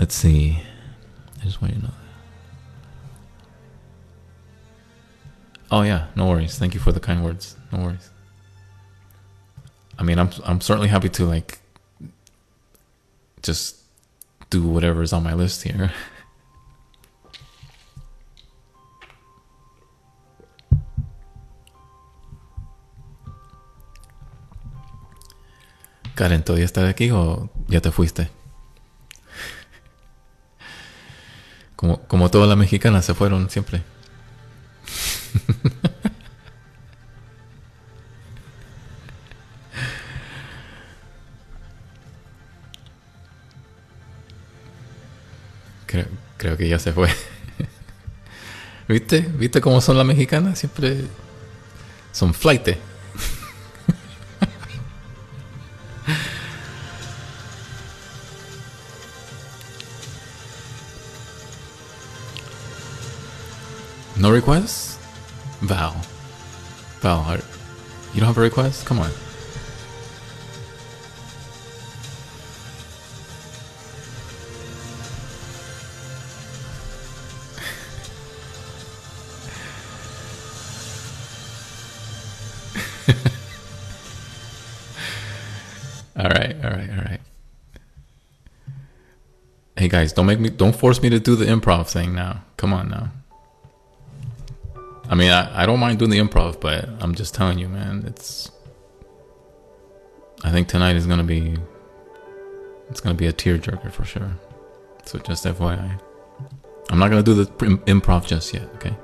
[SPEAKER 1] Let's see. I just want you to know. Oh yeah, no worries. Thank you for the kind words. No worries. I mean, I'm I'm certainly happy to like just do whatever is on my list here. Karen, ¿todavía estás aquí o ya te fuiste? Como, como todas las mexicanas se fueron siempre. Creo, creo que ya se fue. ¿Viste? ¿Viste cómo son las mexicanas? Siempre son flight. No requests? Val. Val, are, you don't have a request? Come on. all right, all right, all right. Hey guys, don't make me don't force me to do the improv thing now. Come on now. I mean, I, I don't mind doing the improv, but I'm just telling you, man, it's. I think tonight is gonna be. It's gonna be a tearjerker for sure. So just FYI, I'm not gonna do the improv just yet. Okay.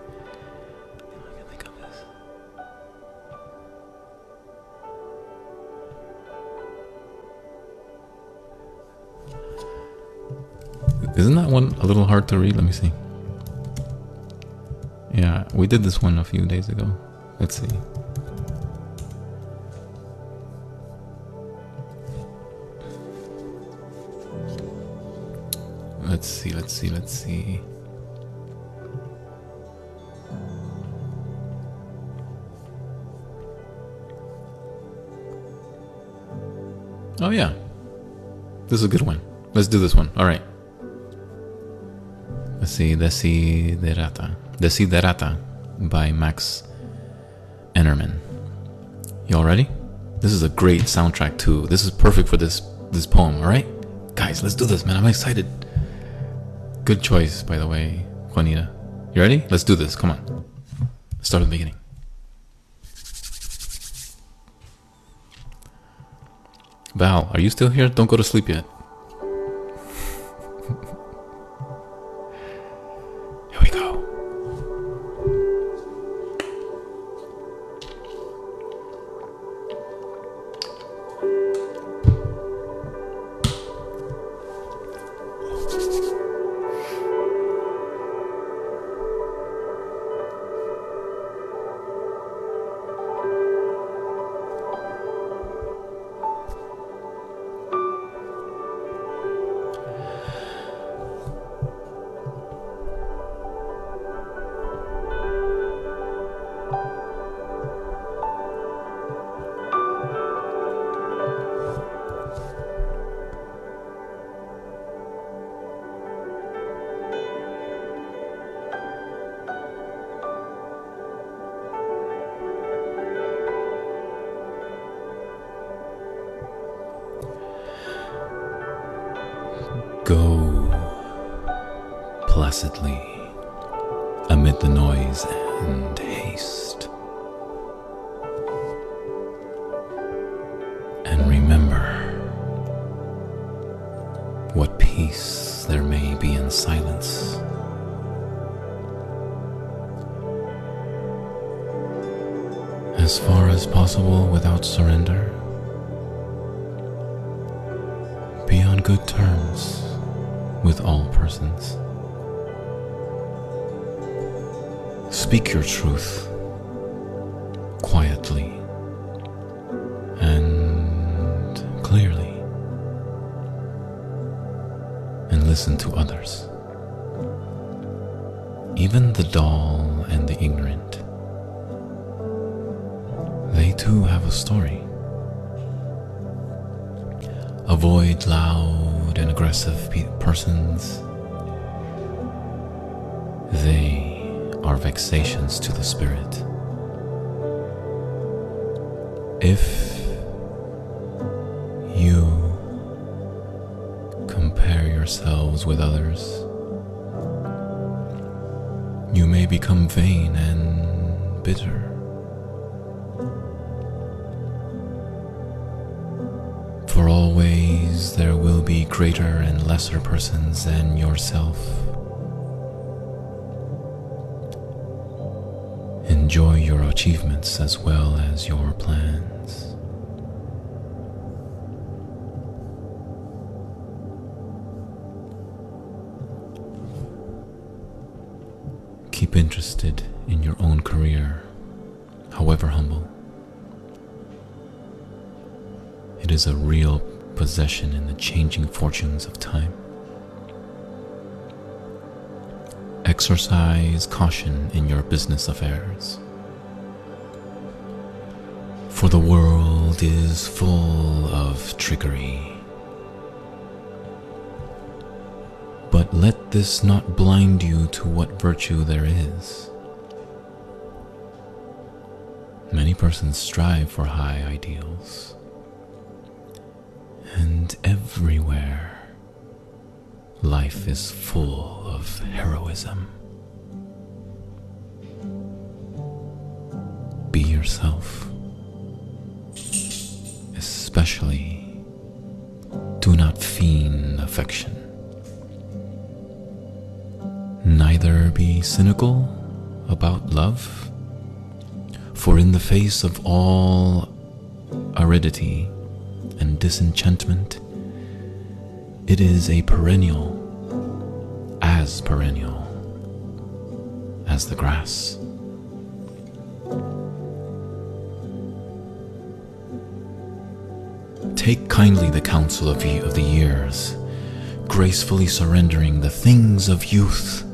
[SPEAKER 1] Isn't that one a little hard to read? Let me see. Yeah, we did this one a few days ago. Let's see. Let's see, let's see, let's see. Oh, yeah. This is a good one. Let's do this one. All right. See. Desiderata. Desiderata by Max Enerman. Y'all ready? This is a great soundtrack too. This is perfect for this this poem, alright? Guys, let's do this, man. I'm excited. Good choice, by the way, Juanita. You ready? Let's do this. Come on. Start at the beginning. Val, are you still here? Don't go to sleep yet. amid the noise and haste. And remember what peace there may be in silence. As far as possible without surrender, be on good terms with all persons. Speak your truth quietly and clearly, and listen to others, even the dull and the ignorant. They too have a story. Avoid loud and aggressive pe- persons. Are vexations to the spirit. If you compare yourselves with others, you may become vain and bitter. For always there will be greater and lesser persons than yourself. Enjoy your achievements as well as your plans. Keep interested in your own career, however humble. It is a real possession in the changing fortunes of time. Exercise caution in your business affairs. For the world is full of trickery. But let this not blind you to what virtue there is. Many persons strive for high ideals. And everywhere, life is full of heroism. Yourself. Especially, do not feign affection. Neither be cynical about love, for in the face of all aridity and disenchantment, it is a perennial, as perennial as the grass. Take kindly the counsel of, ye- of the years, gracefully surrendering the things of youth.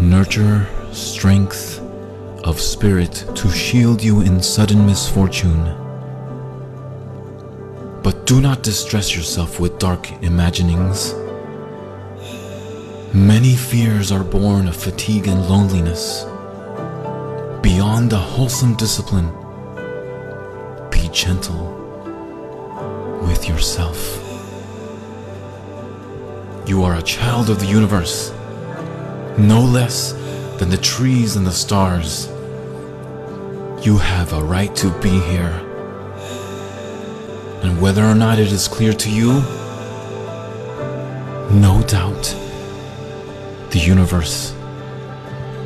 [SPEAKER 1] Nurture strength of spirit to shield you in sudden misfortune. But do not distress yourself with dark imaginings. Many fears are born of fatigue and loneliness. Beyond a wholesome discipline, gentle with yourself. You are a child of the universe, no less than the trees and the stars. You have a right to be here. And whether or not it is clear to you, no doubt the universe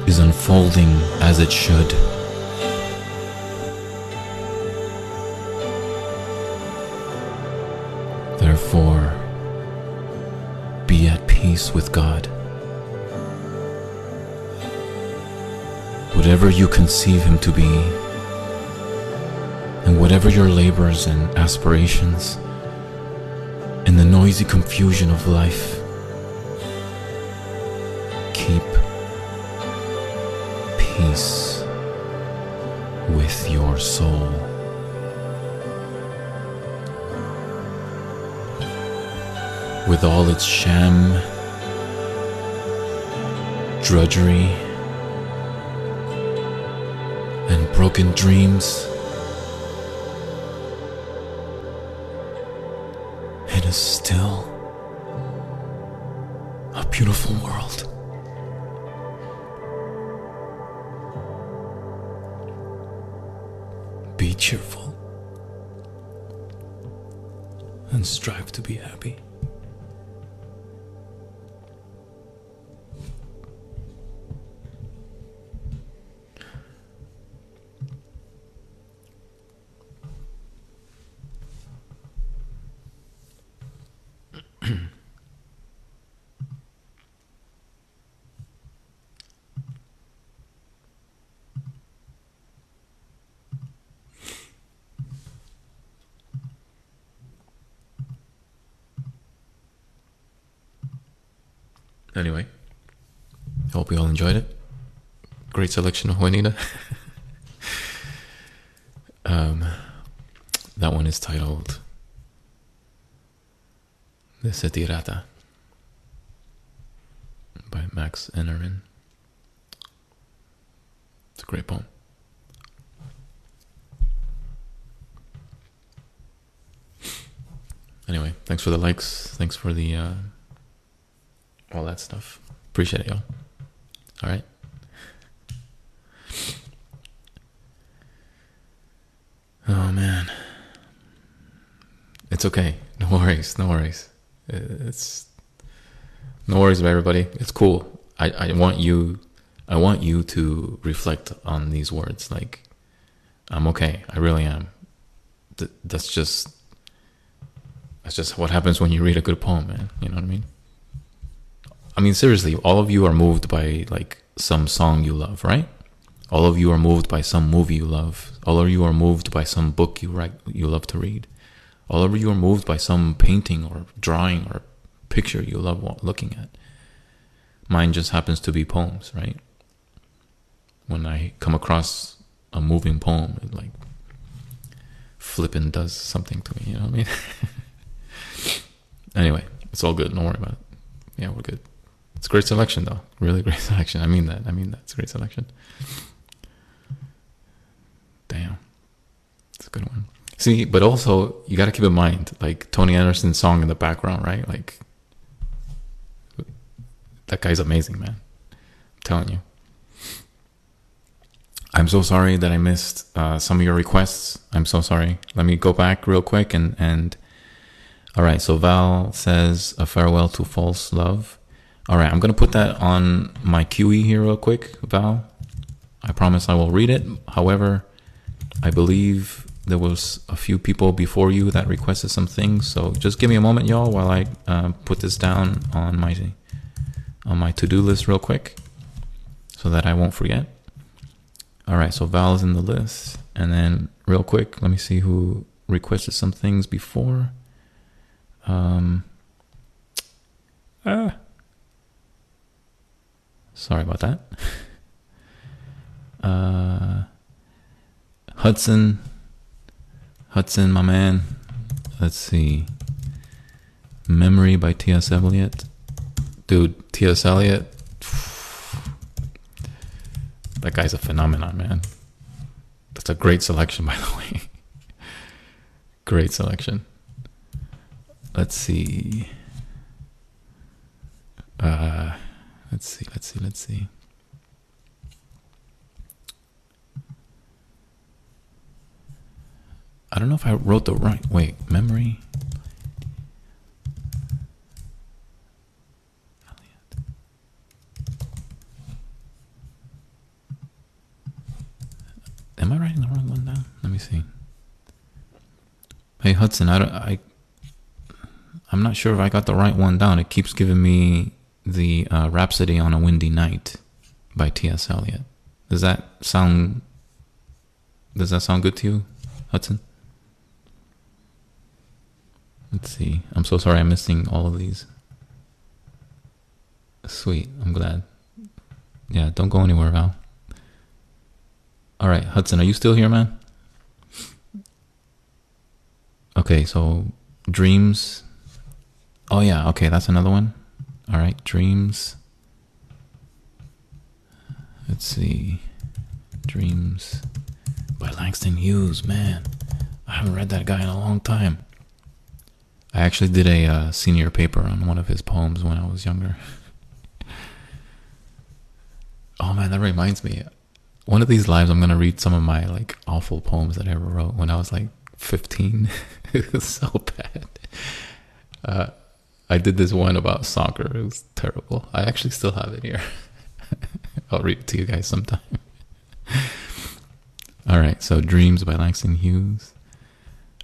[SPEAKER 1] is unfolding as it should. With God. Whatever you conceive Him to be, and whatever your labors and aspirations, in the noisy confusion of life, keep peace with your soul. With all its sham, drudgery, and broken dreams, enjoyed it. Great selection of Juanita. um, that one is titled Desiderata by Max Enerin. It's a great poem. Anyway, thanks for the likes. Thanks for the uh, all that stuff. Appreciate it, y'all. All right. Oh man, it's okay. No worries. No worries. It's no worries about everybody. It's cool. I, I want you. I want you to reflect on these words. Like, I'm okay. I really am. Th- that's just. That's just what happens when you read a good poem, man. You know what I mean? I mean, seriously, all of you are moved by like some song you love, right? All of you are moved by some movie you love. All of you are moved by some book you write, you love to read. All of you are moved by some painting or drawing or picture you love looking at. Mine just happens to be poems, right? When I come across a moving poem, it like flipping does something to me, you know what I mean? anyway, it's all good. Don't worry about it. Yeah, we're good. It's a great selection, though. Really great selection. I mean that. I mean that. It's a great selection. Damn. It's a good one. See, but also, you got to keep in mind, like, Tony Anderson's song in the background, right? Like, that guy's amazing, man. I'm telling you. I'm so sorry that I missed uh, some of your requests. I'm so sorry. Let me go back real quick and and all right. So Val says a farewell to false love. All right, I'm going to put that on my QE here real quick, Val. I promise I will read it. However, I believe there was a few people before you that requested some things, so just give me a moment, y'all, while I uh, put this down on my on my to-do list real quick, so that I won't forget. All right, so Val is in the list, and then real quick, let me see who requested some things before. Um. Ah. Sorry about that. Uh, Hudson, Hudson, my man. Let's see. Memory by T.S. Eliot. Dude, T.S. Eliot. That guy's a phenomenon, man. That's a great selection, by the way. great selection. Let's see. Uh, Let's see, let's see, let's see. I don't know if I wrote the right. Wait, memory. Am I writing the wrong one down? Let me see. Hey Hudson, I don't, I I'm not sure if I got the right one down. It keeps giving me the uh, Rhapsody on a Windy Night by T.S. Eliot. Does that sound does that sound good to you, Hudson? Let's see. I'm so sorry I'm missing all of these. Sweet. I'm glad. Yeah, don't go anywhere, Val. All right, Hudson, are you still here, man? Okay, so dreams. Oh yeah, okay, that's another one. All right, dreams. Let's see. Dreams by Langston Hughes. Man, I haven't read that guy in a long time. I actually did a uh, senior paper on one of his poems when I was younger. oh man, that reminds me. One of these lives, I'm gonna read some of my like awful poems that I ever wrote when I was like 15. it was so bad. uh, I did this one about soccer. It was terrible. I actually still have it here. I'll read it to you guys sometime. All right, so Dreams by Langston Hughes.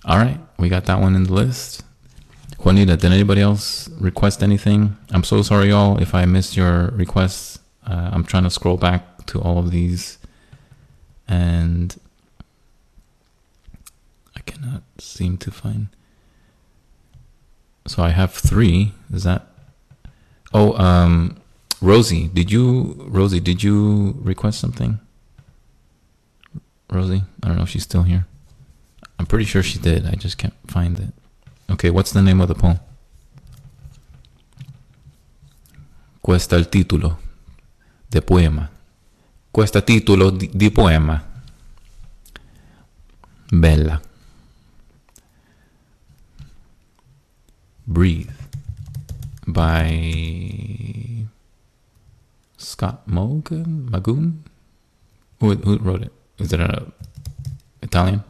[SPEAKER 1] All right, we got that one in the list. Juanita, did anybody else request anything? I'm so sorry, y'all, if I missed your requests. Uh, I'm trying to scroll back to all of these and I cannot seem to find. So I have three. Is that? Oh, um, Rosie, did you Rosie, did you request something? Rosie, I don't know if she's still here. I'm pretty sure she did. I just can't find it. Okay, what's the name of the poem? Cuesta el título de poema. Cuesta titolo di, di poema. Bella. Breathe by Scott Mogan Magoon. Who, who wrote it? Is it a Italian?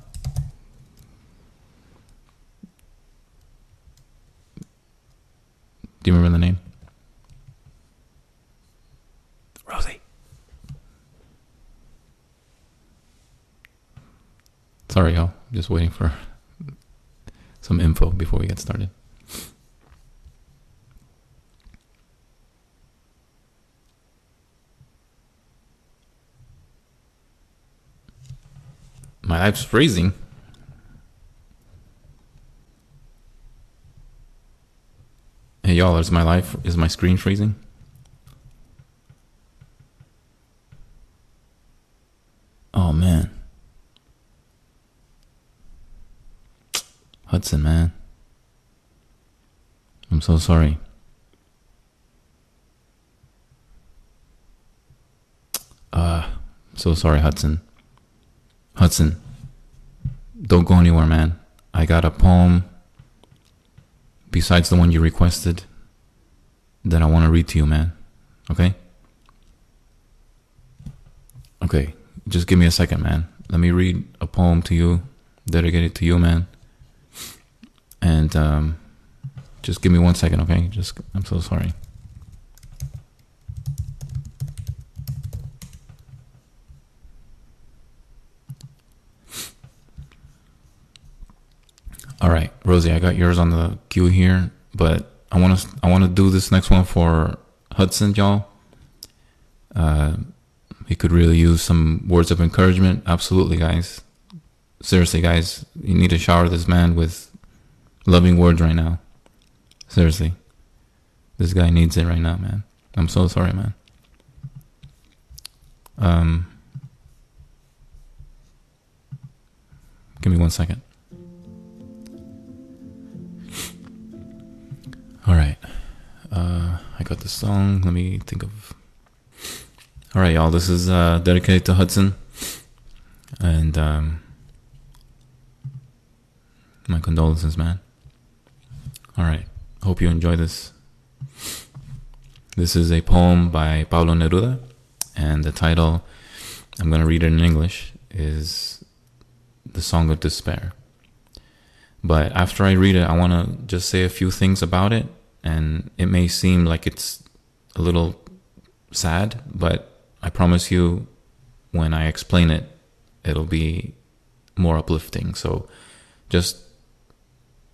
[SPEAKER 1] Do you remember the name? Rosie. Sorry, y'all. Just waiting for some info before we get started. My life's freezing. Hey y'all, is my life is my screen freezing? Oh man. Hudson, man. I'm so sorry. Uh, so sorry, Hudson. Hudson, don't go anywhere, man. I got a poem besides the one you requested that I want to read to you, man. Okay? Okay, just give me a second, man. Let me read a poem to you, dedicated to you, man. And um, just give me one second, okay? Just, I'm so sorry. All right, Rosie, I got yours on the queue here, but I want to I want to do this next one for Hudson, y'all. Uh, he could really use some words of encouragement. Absolutely, guys. Seriously, guys, you need to shower this man with loving words right now. Seriously, this guy needs it right now, man. I'm so sorry, man. Um, give me one second. All right. Uh, I got the song. Let me think of. All right, y'all. This is uh, dedicated to Hudson. And um, my condolences, man. All right. Hope you enjoy this. This is a poem by Pablo Neruda. And the title, I'm going to read it in English, is The Song of Despair. But after I read it, I want to just say a few things about it. And it may seem like it's a little sad, but I promise you, when I explain it, it'll be more uplifting. So just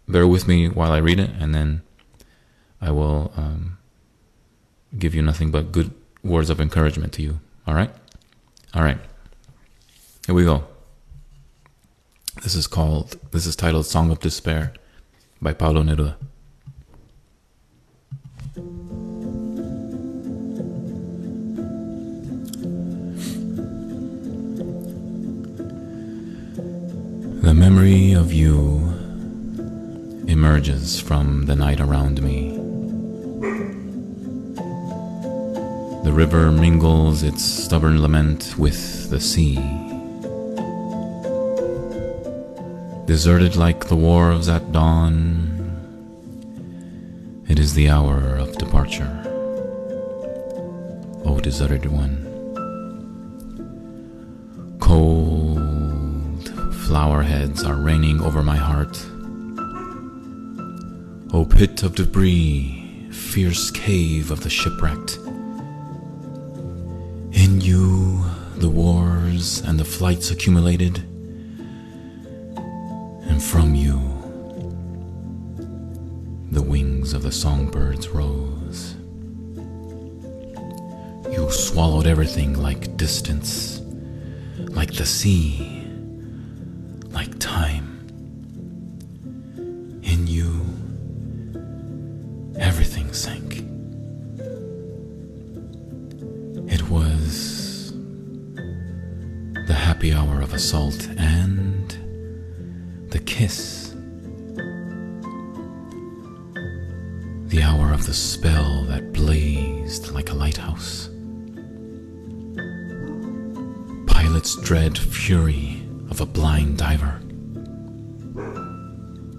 [SPEAKER 1] bear with me while I read it, and then I will um, give you nothing but good words of encouragement to you. All right? All right. Here we go. This is called, this is titled Song of Despair by Pablo Neruda. The memory of you emerges from the night around me. The river mingles its stubborn lament with the sea. Deserted like the wharves at dawn, it is the hour of departure. O deserted one. Cold flower heads are raining over my heart. O pit of debris, fierce cave of the shipwrecked. In you, the wars and the flights accumulated, and from you, the wings of the songbirds rose. You swallowed everything like distance, like the sea, like time. In you, everything sank. It was the happy hour of assault and the kiss. The hour of the spell that blazed like a lighthouse. Pilot's dread fury of a blind diver.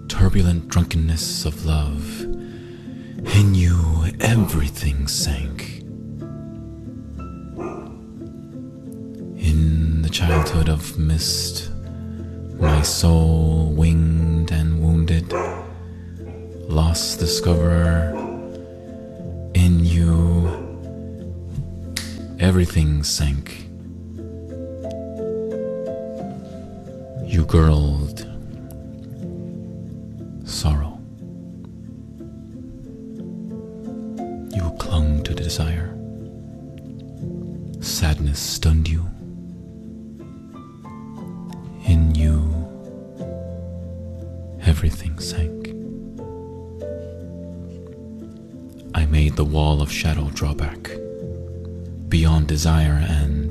[SPEAKER 1] Turbulent drunkenness of love. In you, everything sank. In the childhood of mist, my soul winged and wounded, lost discoverer. In you, everything sank. You girdled sorrow. You clung to the desire. Sadness stunned you. In you, everything sank. I made the wall of shadow draw back, beyond desire and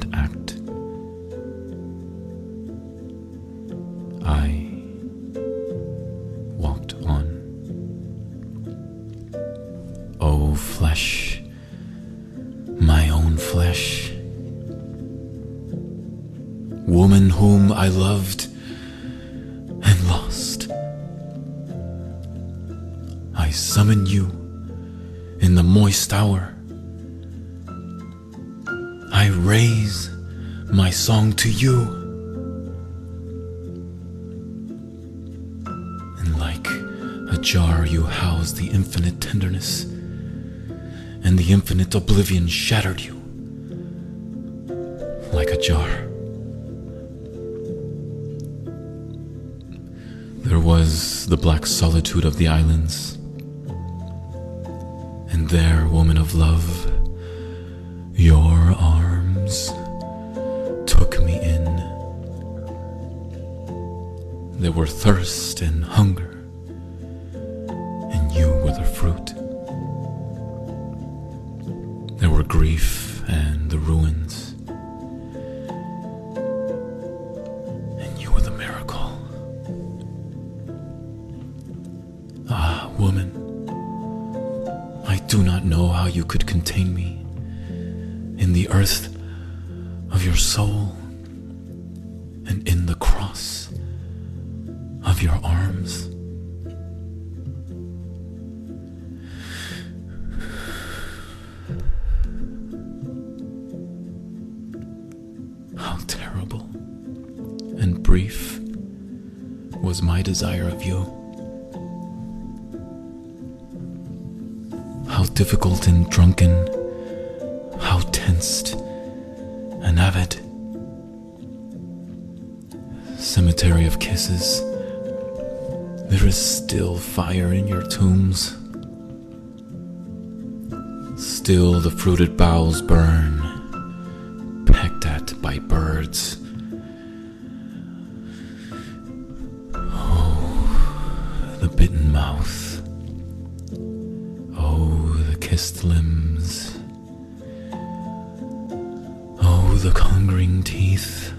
[SPEAKER 1] infinite oblivion shattered you like a jar. There was the black solitude of the islands, and there, woman of love, your arms took me in. There were thirst fire in your tombs. Still the fruited boughs burn, pecked at by birds. Oh, the bitten mouth. Oh, the kissed limbs. Oh, the hungering teeth.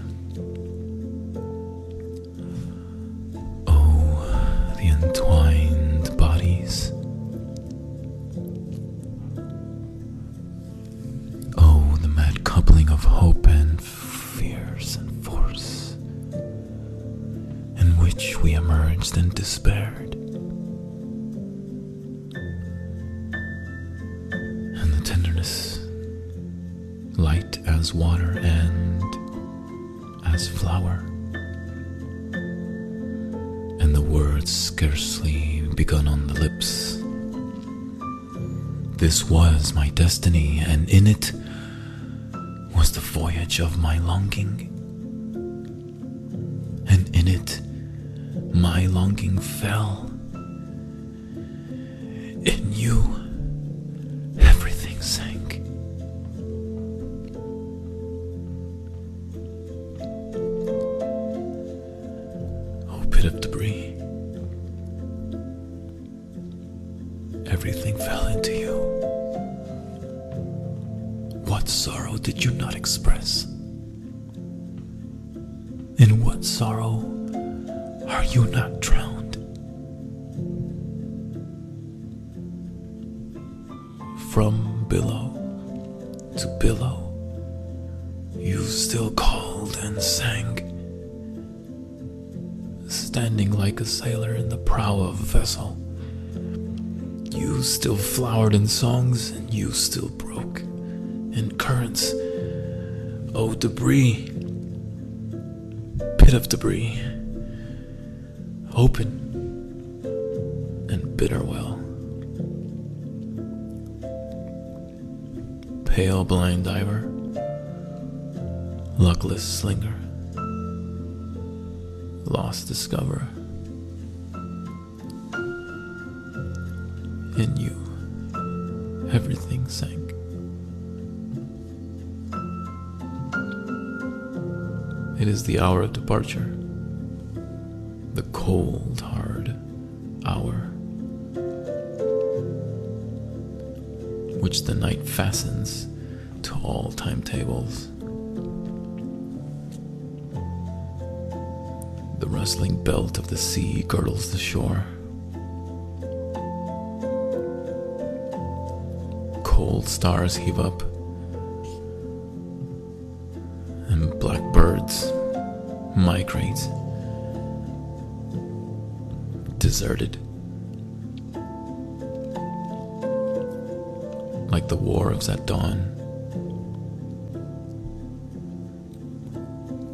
[SPEAKER 1] Despaired. And the tenderness, light as water and as flower, and the words scarcely begun on the lips. This was my destiny, and in it was the voyage of my longing. And in it, my longing fell. In you, everything sank. Oh, pit of debris. Everything fell into you. What sorrow did you not express? Are you not drowned? From billow to billow, you still called and sang, standing like a sailor in the prow of a vessel. You still flowered in songs, and you still broke in currents. Oh, debris, pit of debris, open and bitter well. Pale blind diver, luckless slinger, lost discoverer. In you, everything sank. It is the hour of departure, cold, hard hour, which the night fastens to all timetables. The rustling belt of the sea girdles the shore. Cold stars heave up, and blackbirds migrate, deserted. Like the wharves at dawn.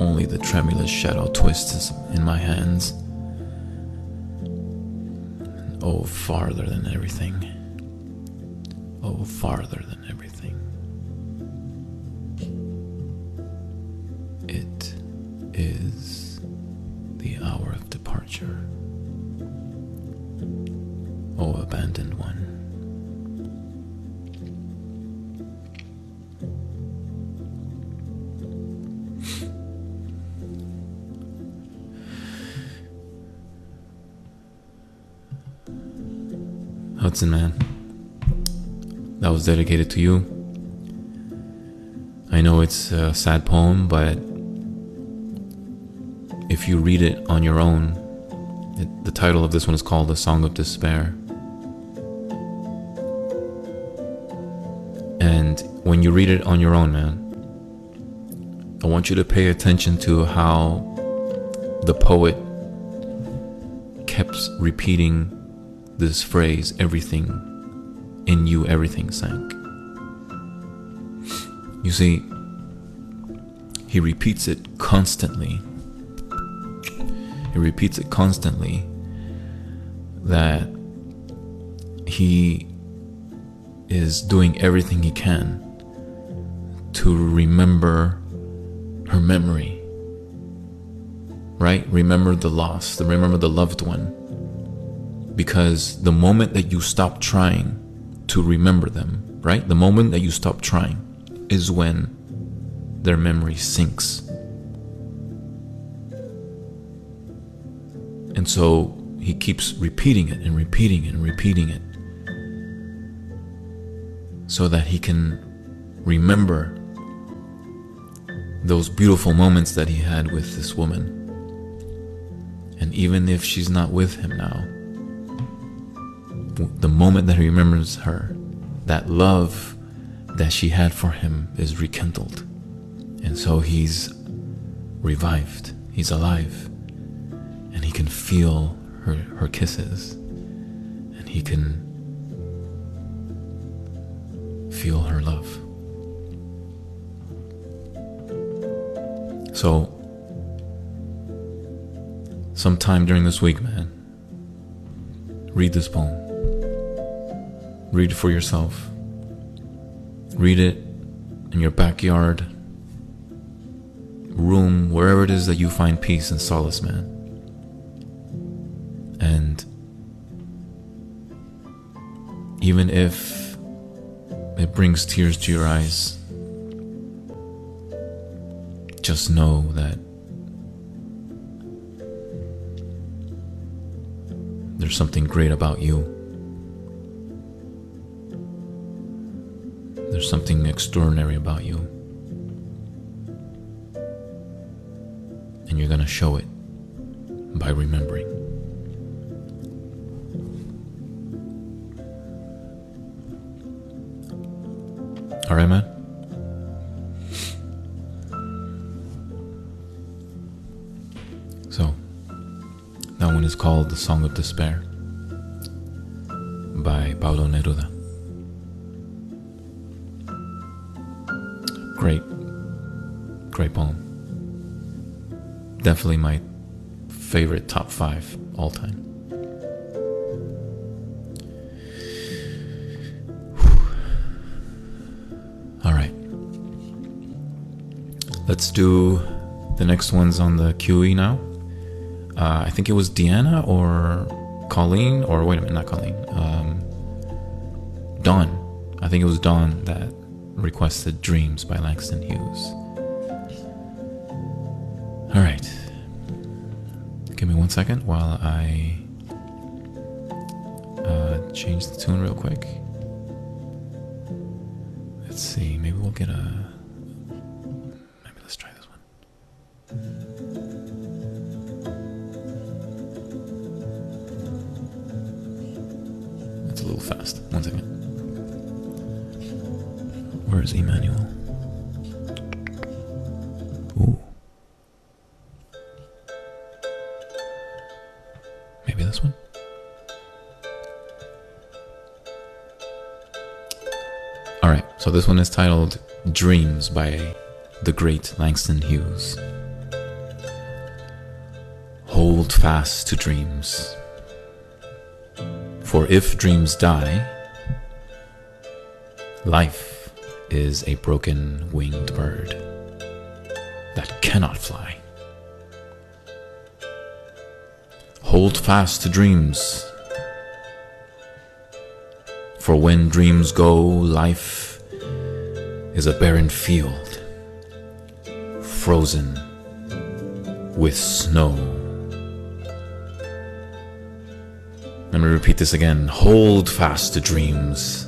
[SPEAKER 1] Only the tremulous shadow twists in my hands. Oh, farther than everything. Oh, farther than everything. It is the hour of departure. Was dedicated to you. I know it's a sad poem, but if you read it on your own, it, the title of this one is called The Song of Despair. And when you read it on your own, man, I want you to pay attention to how the poet kept repeating this phrase everything in you, everything sank. You see, he repeats it constantly. He repeats it constantly that he is doing everything he can to remember her memory. Right? Remember the loss, remember the loved one. Because the moment that you stop trying to remember them, right? The moment that you stop trying is when their memory sinks. And so he keeps repeating it and repeating it and repeating it so that he can remember those beautiful moments that he had with this woman. And even if she's not with him now, the moment that he remembers her, that love that she had for him is rekindled. And so he's revived, he's alive, and he can feel her, her kisses, and he can feel her love. So, sometime during this week, man, read this poem. Read it for yourself. Read it in your backyard, room, wherever it is that you find peace and solace, man. And even if it brings tears to your eyes, just know that there's something great about you. Something extraordinary about you. And you're going to show it by remembering. All right, man? So, that one is called The Song of Despair by Pablo Neruda. Great, great poem. Definitely my favorite top five all time. All right. Let's do the next ones on the QE now. Uh, I think it was Deanna or Colleen, or wait a minute, not Colleen. Um, Dawn. I think it was Dawn that requested Dreams by Langston Hughes. All right. Give me one second while I uh, change the tune real quick. Let's see. Maybe we'll get a. this one is titled Dreams by the great Langston Hughes. Hold fast to dreams. For if dreams die, life is a broken winged bird that cannot fly. Hold fast to dreams. For when dreams go, life is a barren field, frozen with snow. Let me repeat this again. Hold fast to dreams.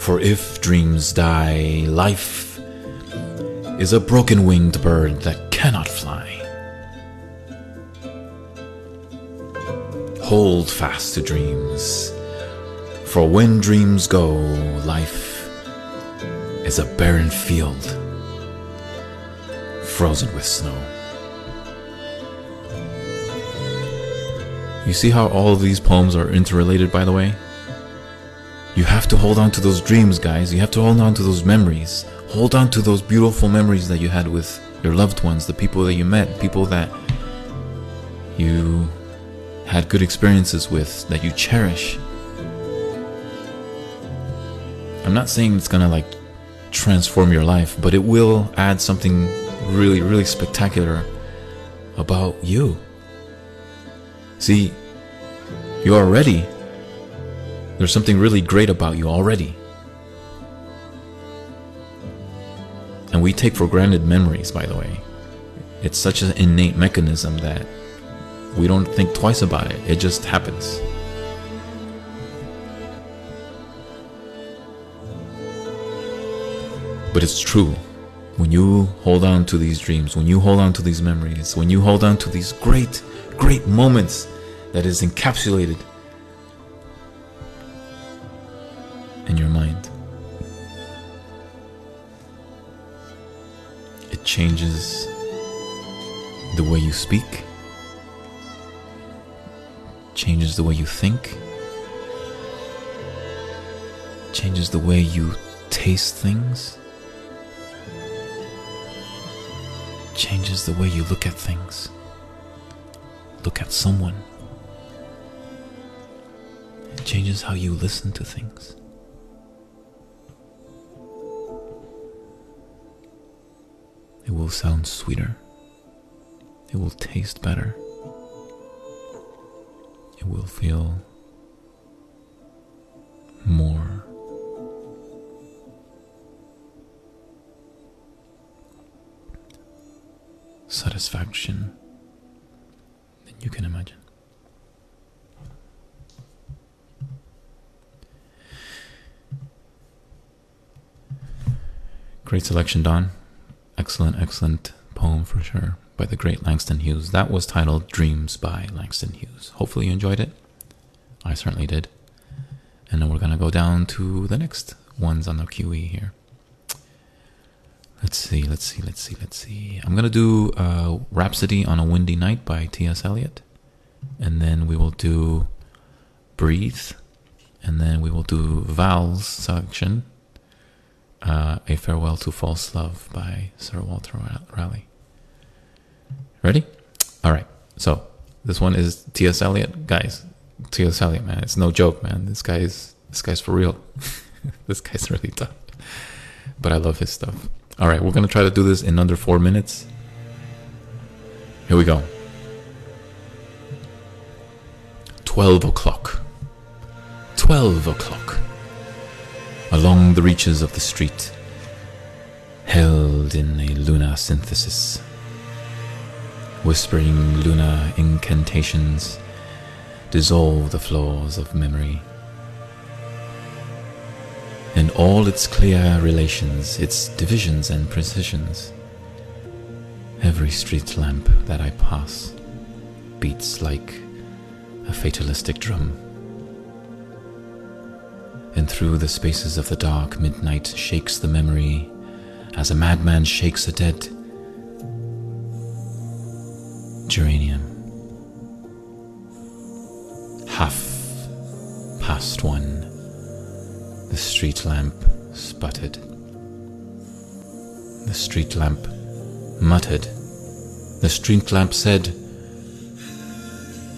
[SPEAKER 1] For if dreams die, life is a broken winged bird that cannot fly. Hold fast to dreams. For when dreams go, life is a barren field, frozen with snow. You see how all of these poems are interrelated, by the way? You have to hold on to those dreams, guys. You have to hold on to those memories. Hold on to those beautiful memories that you had with your loved ones, the people that you met, people that you had good experiences with, that you cherish. I'm not saying it's gonna like transform your life, but it will add something really, really spectacular about you. See, you are already, there's something really great about you already. And we take for granted memories, by the way. It's such an innate mechanism that we don't think twice about it, it just happens. But it's true. When you hold on to these dreams, when you hold on to these memories, when you hold on to these great, great moments that is encapsulated in your mind, it changes the way you speak, changes the way you think, changes the way you taste things. Changes the way you look at things, look at someone, It changes how you listen to things. It will sound sweeter. It will taste better. It will feel more satisfaction than you can imagine. Great selection, Dawn. Excellent, excellent poem for sure by the great Langston Hughes. That was titled Dreams by Langston Hughes. Hopefully, you enjoyed it. I certainly did. And then we're going to go down to the next ones on the QE here. Let's see, let's see, let's see, let's see. I'm going to do uh, Rhapsody on a Windy Night by T.S. Eliot. And then we will do Breathe. And then we will do Val's selection uh, A Farewell to False Love by Sir Walter Raleigh. Ready? All right. So this one is T.S. Eliot, guys. T.S. Eliot, man, it's no joke, man. This guy's this guy's for real. this guy's really tough. But I love his stuff. All right, we're gonna try to do this in under four minutes. Here we go. Twelve o'clock. Twelve o'clock along the reaches of the street, held in a Luna synthesis, whispering Luna incantations dissolve the flaws of memory. In all its clear relations, its divisions and precisions, every street lamp that I pass beats like a fatalistic drum. And through the spaces of the dark midnight shakes the memory as a madman shakes a dead geranium. Half past one, the street lamp sputtered. The street lamp muttered. The street lamp said,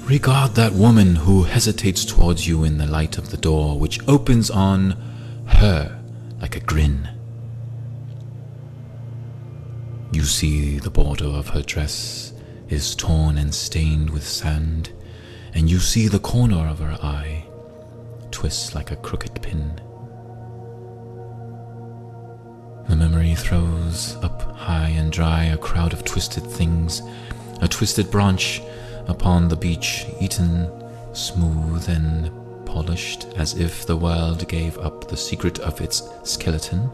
[SPEAKER 1] Regard that woman who hesitates towards you in the light of the door, which opens on her like a grin. You see the border of her dress is torn and stained with sand, and you see the corner of her eye twist like a crooked pin. The memory throws up high and dry a crowd of twisted things, a twisted branch upon the beach, eaten smooth and polished as if the world gave up the secret of its skeleton.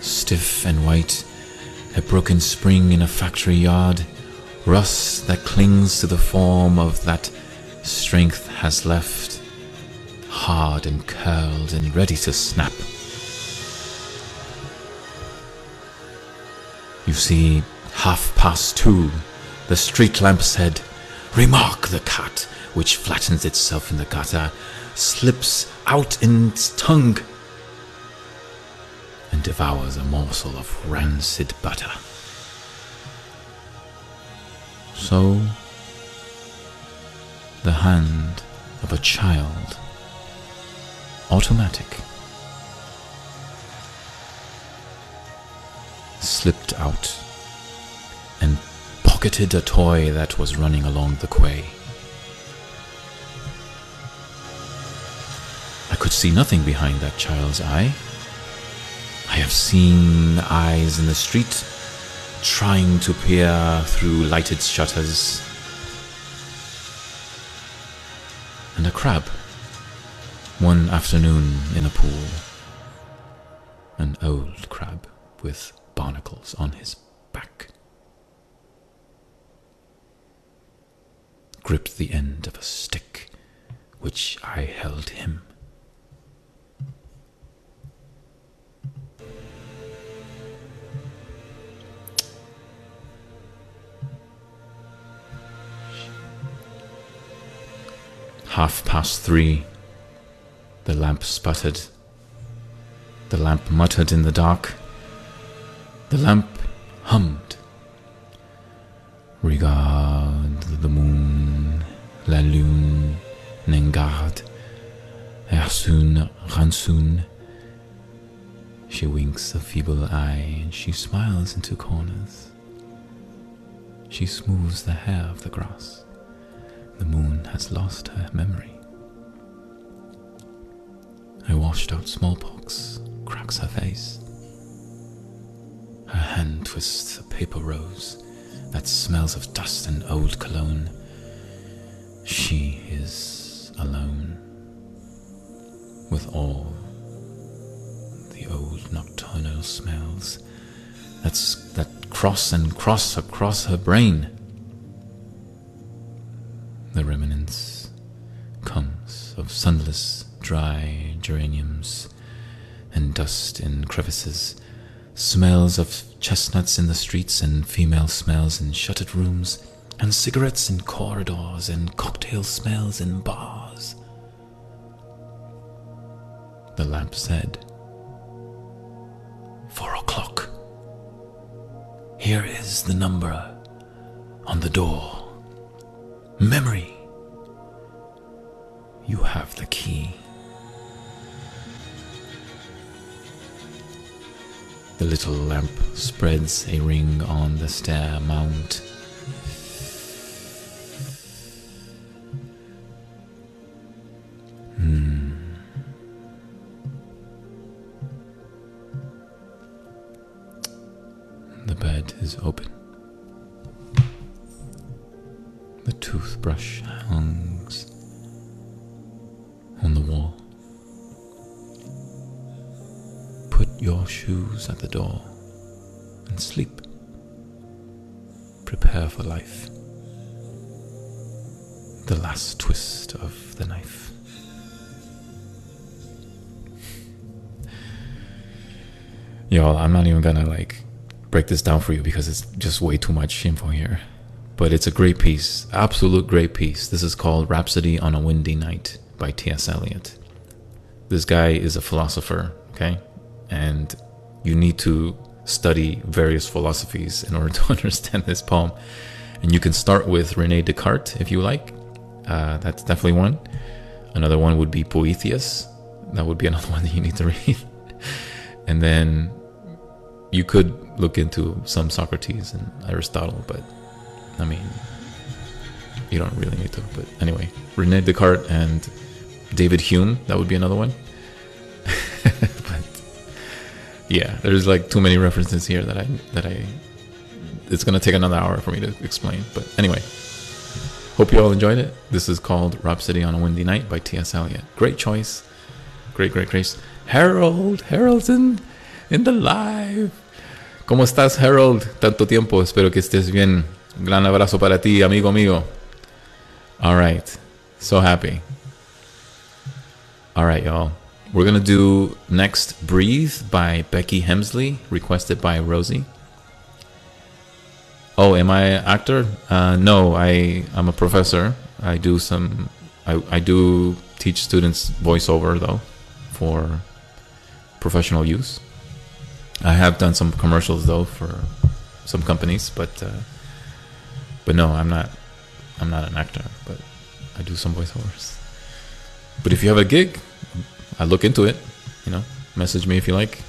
[SPEAKER 1] Stiff and white, a broken spring in a factory yard, rust that clings to the form of that strength has left, hard and curled and ready to snap. You see, half past two, the street lamp said, Remark the cat, which flattens itself in the gutter, slips out in its tongue, and devours a morsel of rancid butter. So, the hand of a child, automatic, slipped out and pocketed a toy that was running along the quay. I could see nothing behind that child's eye. I have seen eyes in the street trying to peer through lighted shutters. And a crab one afternoon in a pool. An old crab with barnacles on his back. Gripped the end of a stick which I held him. Half past three, the lamp sputtered. The lamp muttered in the dark. The lamp hummed. Regard the moon, la lune, n'engarde, ersun, ransun. She winks a feeble eye and she smiles into corners. She smooths the hair of the grass. The moon has lost her memory. A washed out smallpox cracks her face. Her hand twists a paper rose that smells of dust and old cologne. She is alone with all the old nocturnal smells that's, that cross and cross across her brain. The remnants comes of sunless, dry geraniums and dust in crevices, smells of chestnuts in the streets and female smells in shuttered rooms, and cigarettes in corridors and cocktail smells in bars. The lamp said, Four o'clock. Here is the number on the door. Memory. You have the key. The little lamp spreads a ring on the stair mount. Hmm. The bed is open. The toothbrush hangs on the wall. Put your shoes at the door and sleep. Prepare for life. The last twist of the knife. Y'all, I'm not even gonna like break this down for you because it's just way too much info here. But it's a great piece, absolute great piece. This is called Rhapsody on a Windy Night by T.S. Eliot. This guy is a philosopher, okay? And you need to study various philosophies in order to understand this poem. And you can start with Rene Descartes if you like. Uh, that's definitely one. Another one would be Boethius. That would be another one that you need to read. and then you could look into some Socrates and Aristotle, but I mean, you don't really need to. But anyway, Rene Descartes and David Hume, that would be another one. Yeah, there's like too many references here that I that I it's gonna take another hour for me to explain. But anyway, hope you all enjoyed it. This is called Rhapsody on a Windy Night by T.S. Eliot. Great choice, great, great, great. Harold, Harold's in, in the live. ¿Cómo estás, Harold? Tanto tiempo, espero que estés bien. Un gran abrazo para ti, amigo mío. All right, so happy. All right, y'all. We're gonna do next "Breathe" by Becky Hemsley, requested by Rosie. Oh, am I an actor? Uh, no, I I'm a professor. I do some. I I do teach students voiceover though, for professional use. I have done some commercials though for some companies, but uh, but no, I'm not. I'm not an actor, but I do some voiceovers. But if you have a gig, I look into it. You know, message me if you like.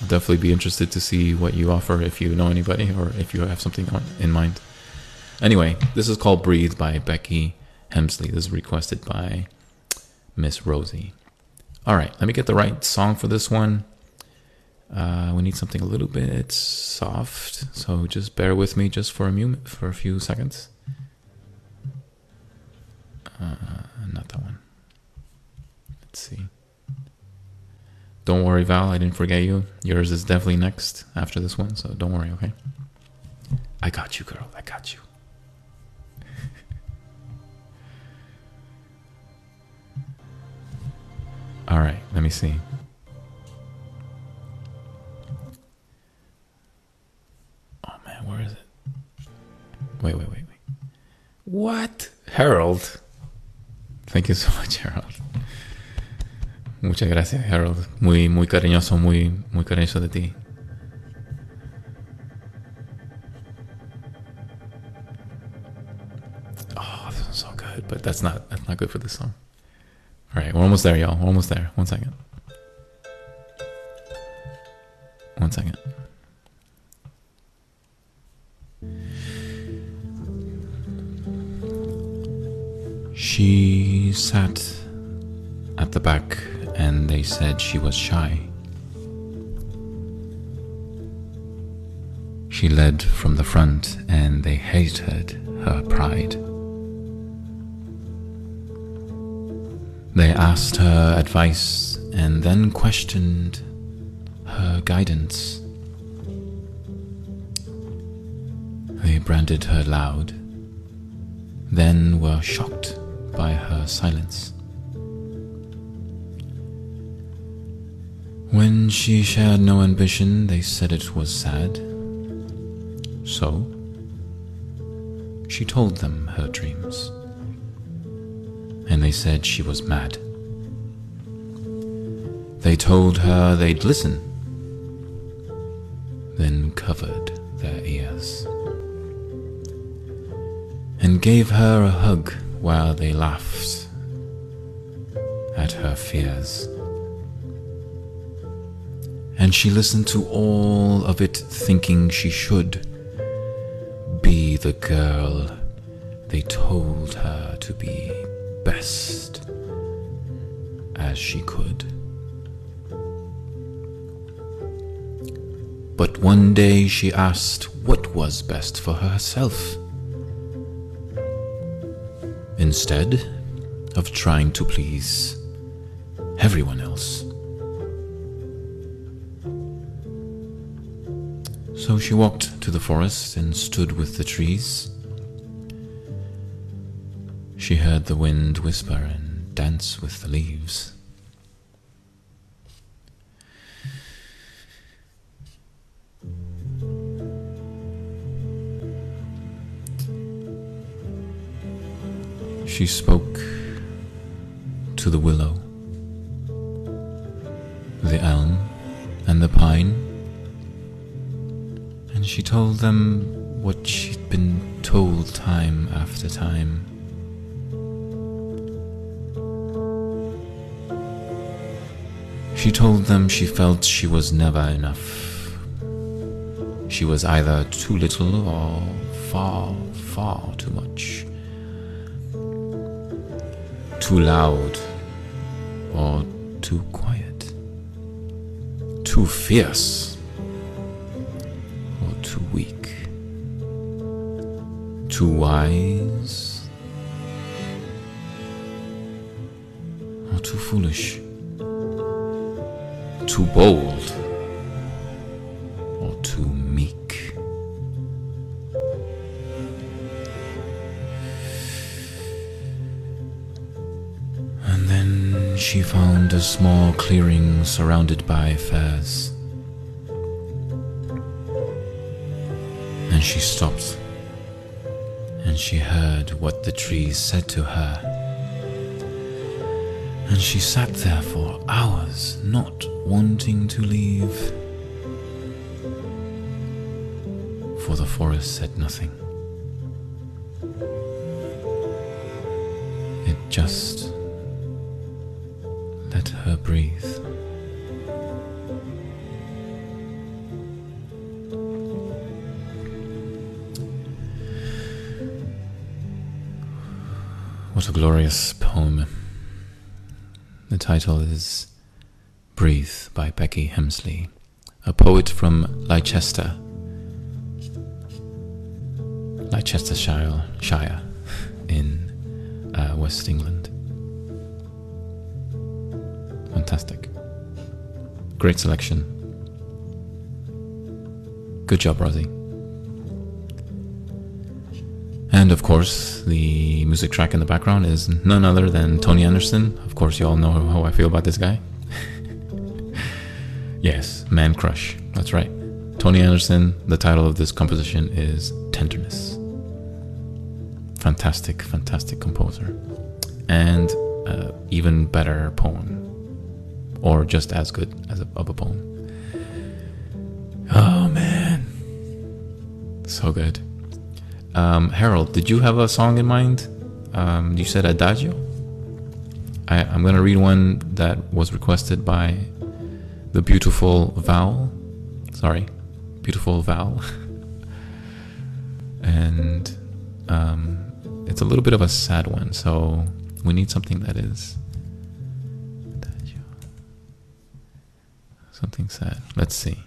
[SPEAKER 1] I'll definitely be interested to see what you offer if you know anybody or if you have something on, in mind. Anyway, this is called "Breathe" by Becky Hemsley. This is requested by Miss Rosie. All right, let me get the right song for this one. Uh, we need something a little bit soft, so just bear with me just for a few for a few seconds. Uh, not that one. Let's see. Don't worry, Val. I didn't forget you. Yours is definitely next after this one, so don't worry. Okay. I got you, girl. I got you. All right. Let me see. Oh man, where is it? Wait, wait, wait, wait. What? Harold. Thank you so much, Harold. Muchas gracias, Harold. Muy, muy cariñoso, muy, muy cariñoso de ti. Oh, this one's so good, but that's not that's not good for this song. All right, we're almost there, y'all. We're almost there. One second. One second. She sat at the back and they said she was shy. She led from the front and they hated her pride. They asked her advice and then questioned her guidance. They branded her loud, then were shocked by her silence. When she shared no ambition, they said it was sad. So, she told them her dreams, and they said she was mad. They told her they'd listen, then covered their ears, and gave her a hug while they laughed at her fears. And she listened to all of it, thinking she should be the girl they told her to be best as she could. But one day she asked what was best for herself. Instead of trying to please everyone else. So she walked to the forest and stood with the trees. She heard the wind whisper and dance with the leaves. She spoke to the willow, the elm, and the pine, she told them what she'd been told time after time. She told them she felt she was never enough. She was either too little or far, far too much. Too loud or too quiet. Too fierce Too wise or too foolish. Too bold or too meek. And then she found a small clearing surrounded by fairs. What the trees said to her. And she sat there for hours, not wanting to leave. For the forest said nothing. Title is Breathe by Becky Hemsley, a poet from Leicester, Leicestershire Shire in uh, West England. Fantastic. Great selection. Good job, Rosie. Course, the music track in the background is none other than Tony Anderson. Of course, you all know how I feel about this guy. yes, Man Crush. That's right. Tony Anderson, the title of this composition is Tenderness. Fantastic, fantastic composer. And uh, even better poem. Or just as good as a, of a poem. Oh man. So good. Um, Harold, did you have a song in mind? Um, you said Adagio? I, I'm going to read one that was requested by the beautiful Val. Sorry, beautiful Val. and um, it's a little bit of a sad one, so we need something that is something sad. Let's see.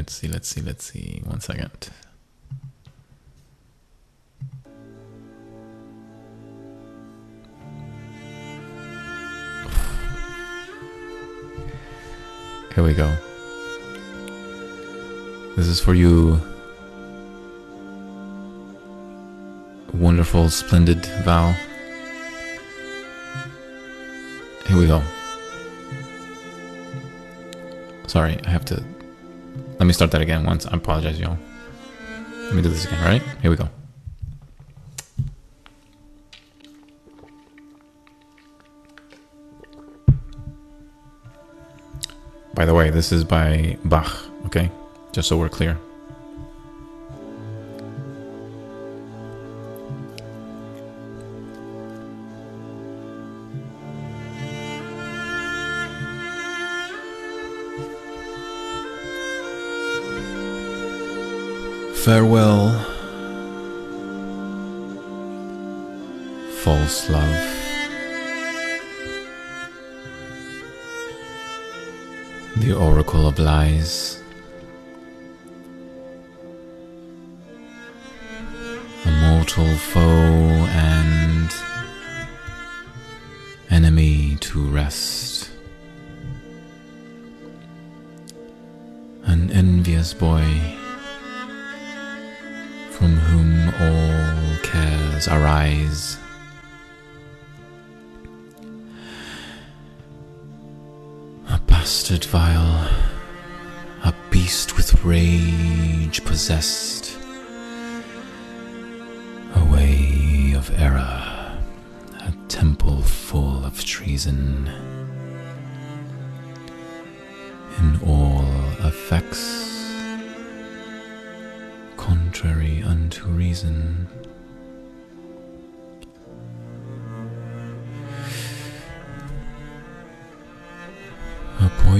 [SPEAKER 1] Let's see, let's see, let's see. One second. Here we go. This is for you, wonderful, splendid Val. Here we go. Sorry, I have to. Let me start that again once. I apologize, y'all. Let me do this again, right? Here we go. By the way, this is by Bach, okay? Just so we're clear. Farewell, false love. The oracle of lies. A mortal foe and enemy to rest. An envious boy cares arise. A bastard vile, a beast with rage possessed, a way of error, a temple full of treason. In all effects, contrary unto reason.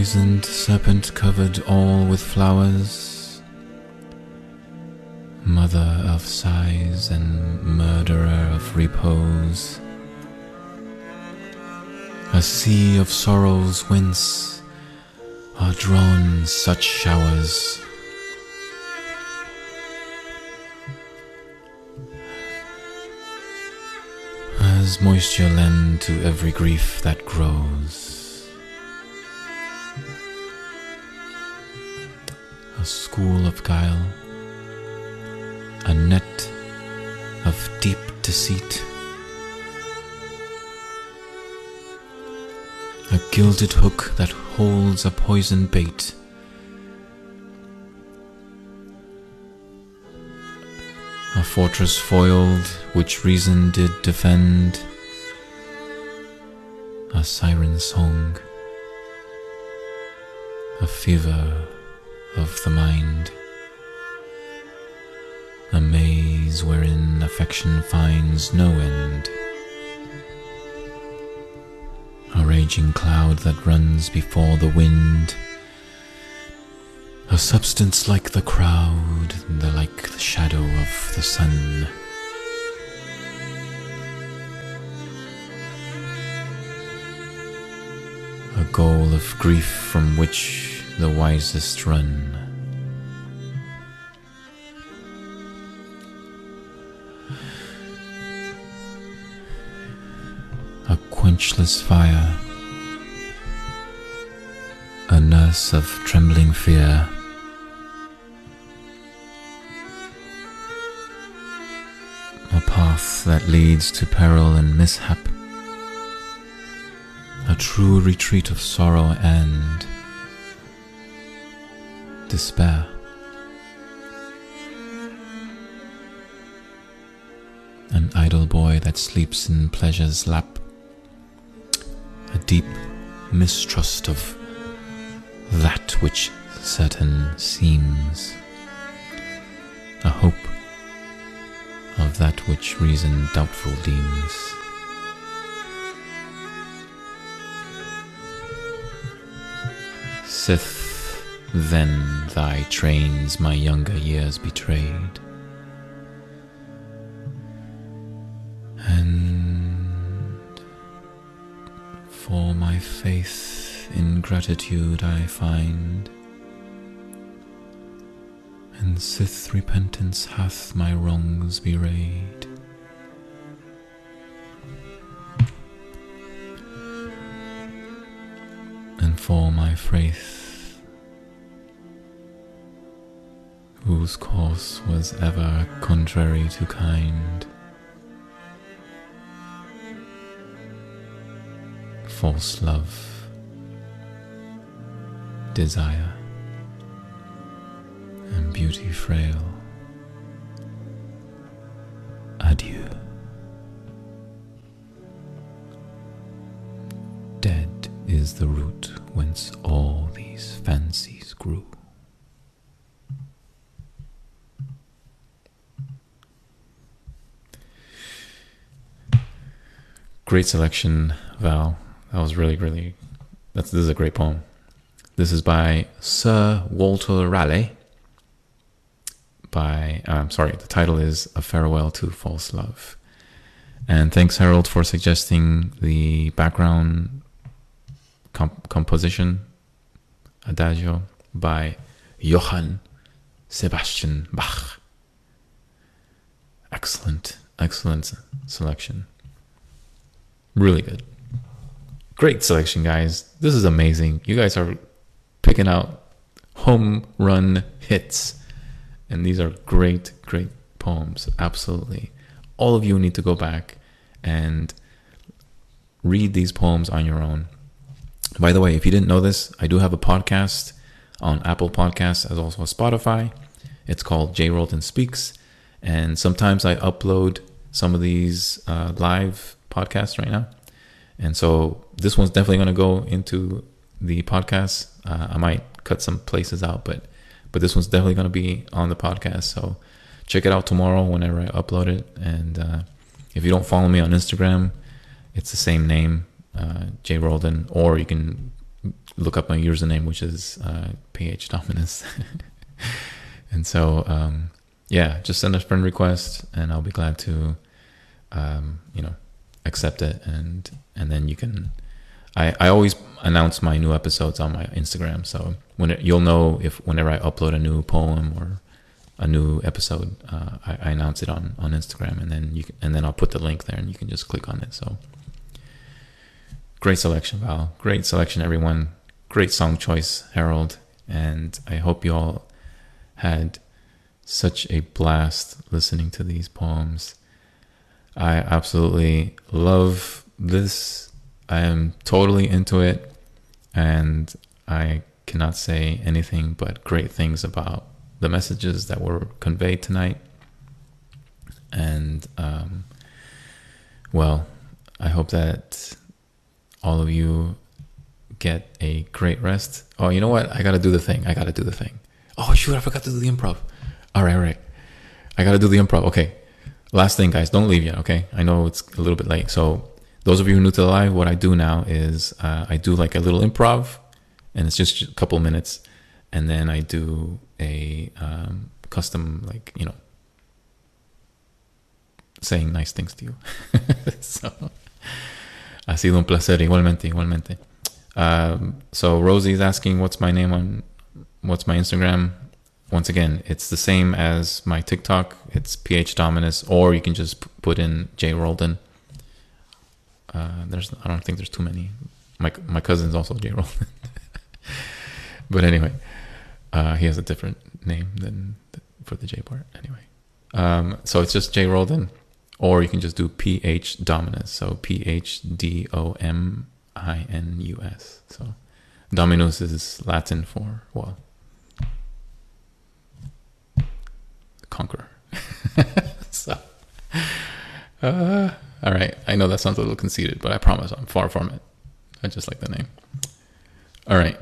[SPEAKER 1] Poisoned serpent covered all with flowers, mother of sighs and murderer of repose. A sea of sorrows whence are drawn such showers. As moisture lend to every grief that grows. School of guile, a net of deep deceit, a gilded hook that holds a poison bait. A fortress foiled, which reason did defend. A siren song. A fever of the mind. A maze wherein affection finds no end. A raging cloud that runs before the wind. A substance like the crowd, the like the shadow of the sun. A goal of grief from which the wisest run. A quenchless fire, a nurse of trembling fear. A path that leads to peril and mishap. A true retreat of sorrow and despair. An idle boy that sleeps in pleasure's lap. A deep mistrust of that which certain seems, a hope of that which reason doubtful deems. Sith, then thy trains my younger years betrayed. And for my faith in gratitude I find, and Sith repentance hath my wrongs bewrayed. Ever contrary to kind, false love, desire, and beauty frail. Adieu. Dead is the root whence all these fancies Great selection, Val. That was really, really. That's this is a great poem. This is by Sir Walter Raleigh. By uh, I'm sorry, the title is A Farewell to False Love. And thanks Harold for suggesting the background comp- composition Adagio by Johann Sebastian Bach. Excellent, excellent selection. Really good. Great selection, guys. This is amazing. You guys are picking out home run hits. And these are great, great poems. Absolutely. All of you need to go back and read these poems on your own. By the way, if you didn't know this, I do have a podcast on Apple Podcasts as also Spotify. It's called J. Roldan Speaks. And sometimes I upload some of these uh, live podcasts right now. And so this one's definitely going to go into the podcast. Uh, I might cut some places out, but but this one's definitely going to be on the podcast. So check it out tomorrow whenever I upload it. And uh, if you don't follow me on Instagram, it's the same name, uh, J Roldan, or you can look up my username, which is uh, PH Dominus. and so, um, yeah, just send a friend request, and I'll be glad to, um, you know, accept it, and and then you can. I, I always announce my new episodes on my Instagram, so when it, you'll know if whenever I upload a new poem or a new episode, uh, I, I, announce it on, on Instagram, and then you can, and then I'll put the link there, and you can just click on it. So great selection, Val. Great selection, everyone. Great song choice, Harold. And I hope you all had such a blast listening to these poems. I absolutely love this. I am totally into it, and I cannot say anything but great things about the messages that were conveyed tonight. And, um, well, I hope that all of you get a great rest. Oh, you know what? I got to do the thing. I got to do the thing. Oh, shoot, I forgot to do the improv. All right, all right. I got to do the improv. Okay. Last thing, guys, don't leave yet, okay? I know it's a little bit late. So, those of you who are new to the live, what I do now is uh, I do like a little improv, and it's just a couple minutes, and then I do a um, custom, like, you know, saying nice things to you. so, ha sido un placer, igualmente, igualmente. Um, so, Rosie's asking, what's my name on, what's my Instagram? Once again, it's the same as my TikTok. It's PH Dominus, or you can just put in J Roldan. Uh, there's, I don't think there's too many. My my cousin's also J Roldan, but anyway, uh, he has a different name than for the J part. Anyway, um, so it's just J Roldan, or you can just do PH Dominus. So P H D O M I N U S. So Dominus is Latin for well conqueror. so, uh, all right. I know that sounds a little conceited, but I promise I'm far from it. I just like the name. All right.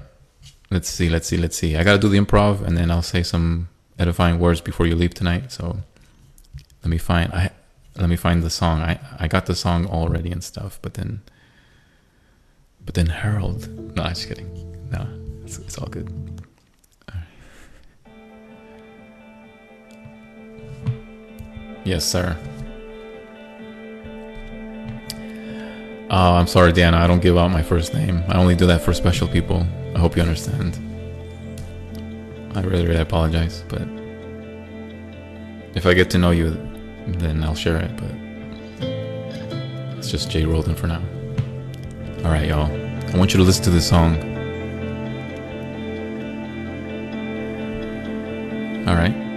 [SPEAKER 1] Let's see. Let's see. Let's see. I got to do the improv and then I'll say some edifying words before you leave tonight. So let me find I let me find the song. I I got the song already and stuff, but then but then Harold. No, I'm just kidding. No, it's, it's all good. Yes, sir. Oh, I'm sorry, Diana. I don't give out my first name. I only do that for special people. I hope you understand. I really, really apologize, but if I get to know you, then I'll share it. But it's just J Roldan for now. All right, y'all. I want you to listen to this song. All right.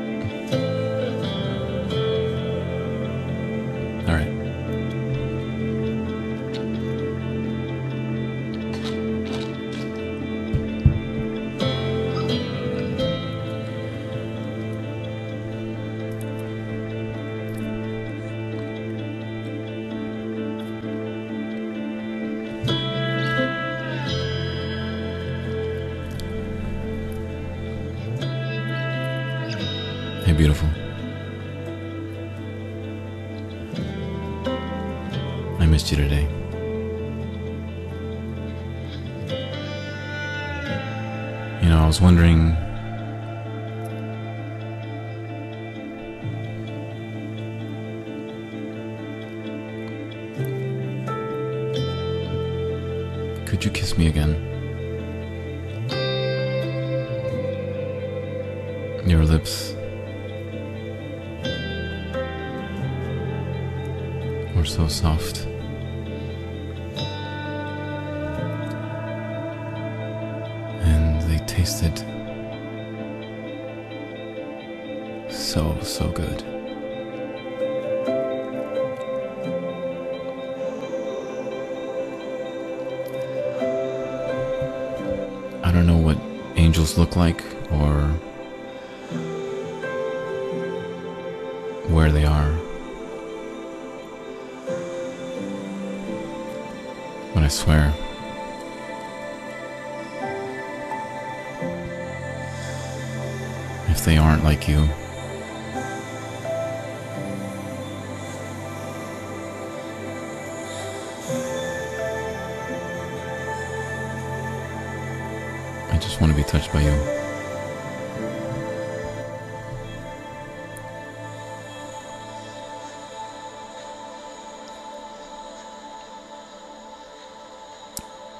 [SPEAKER 1] Just want to be touched by you.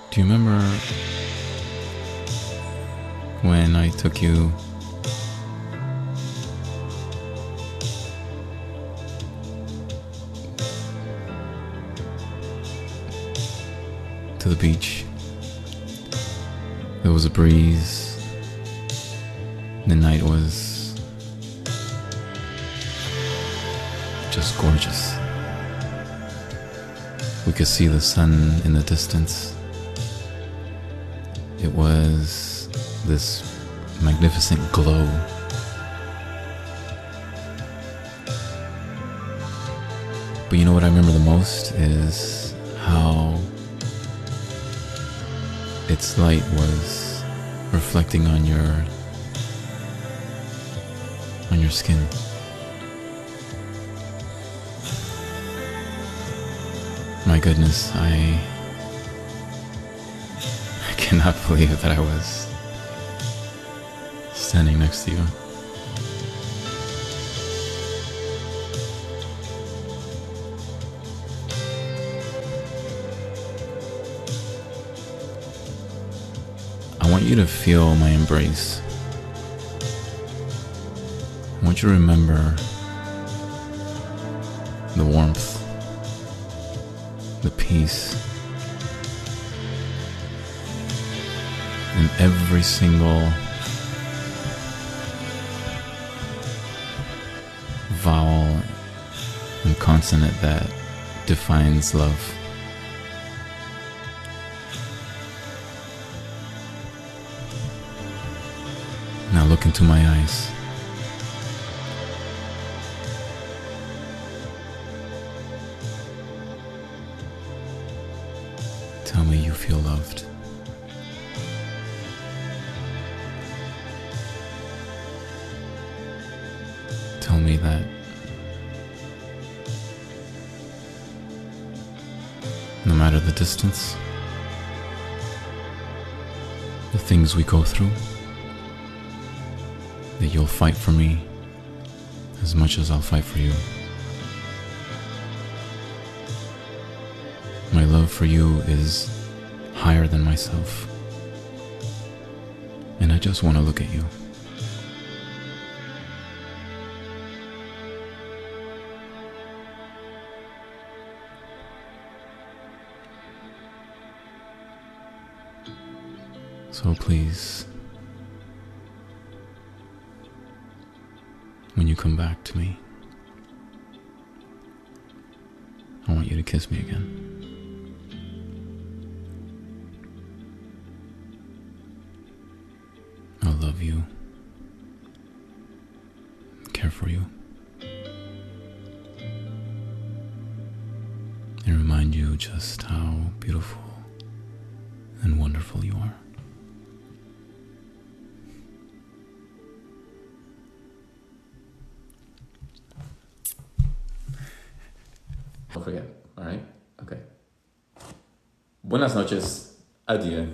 [SPEAKER 1] Do you remember when I took you to the beach? There was a breeze. The night was just gorgeous. We could see the sun in the distance. It was this magnificent glow. But you know what I remember the most is how its light was reflecting on your on your skin. My goodness, I I cannot believe that I was standing next to you. You to feel my embrace. I want you to remember the warmth, the peace, in every single vowel and consonant that defines love. My eyes. Tell me you feel loved. Tell me that no matter the distance, the things we go through, you'll fight for me as much as I'll fight for you. My love for you is higher than myself. And I just want to look at you. So please, come back to me, I want you to kiss me again. I love you, Buenas noches. Adieu.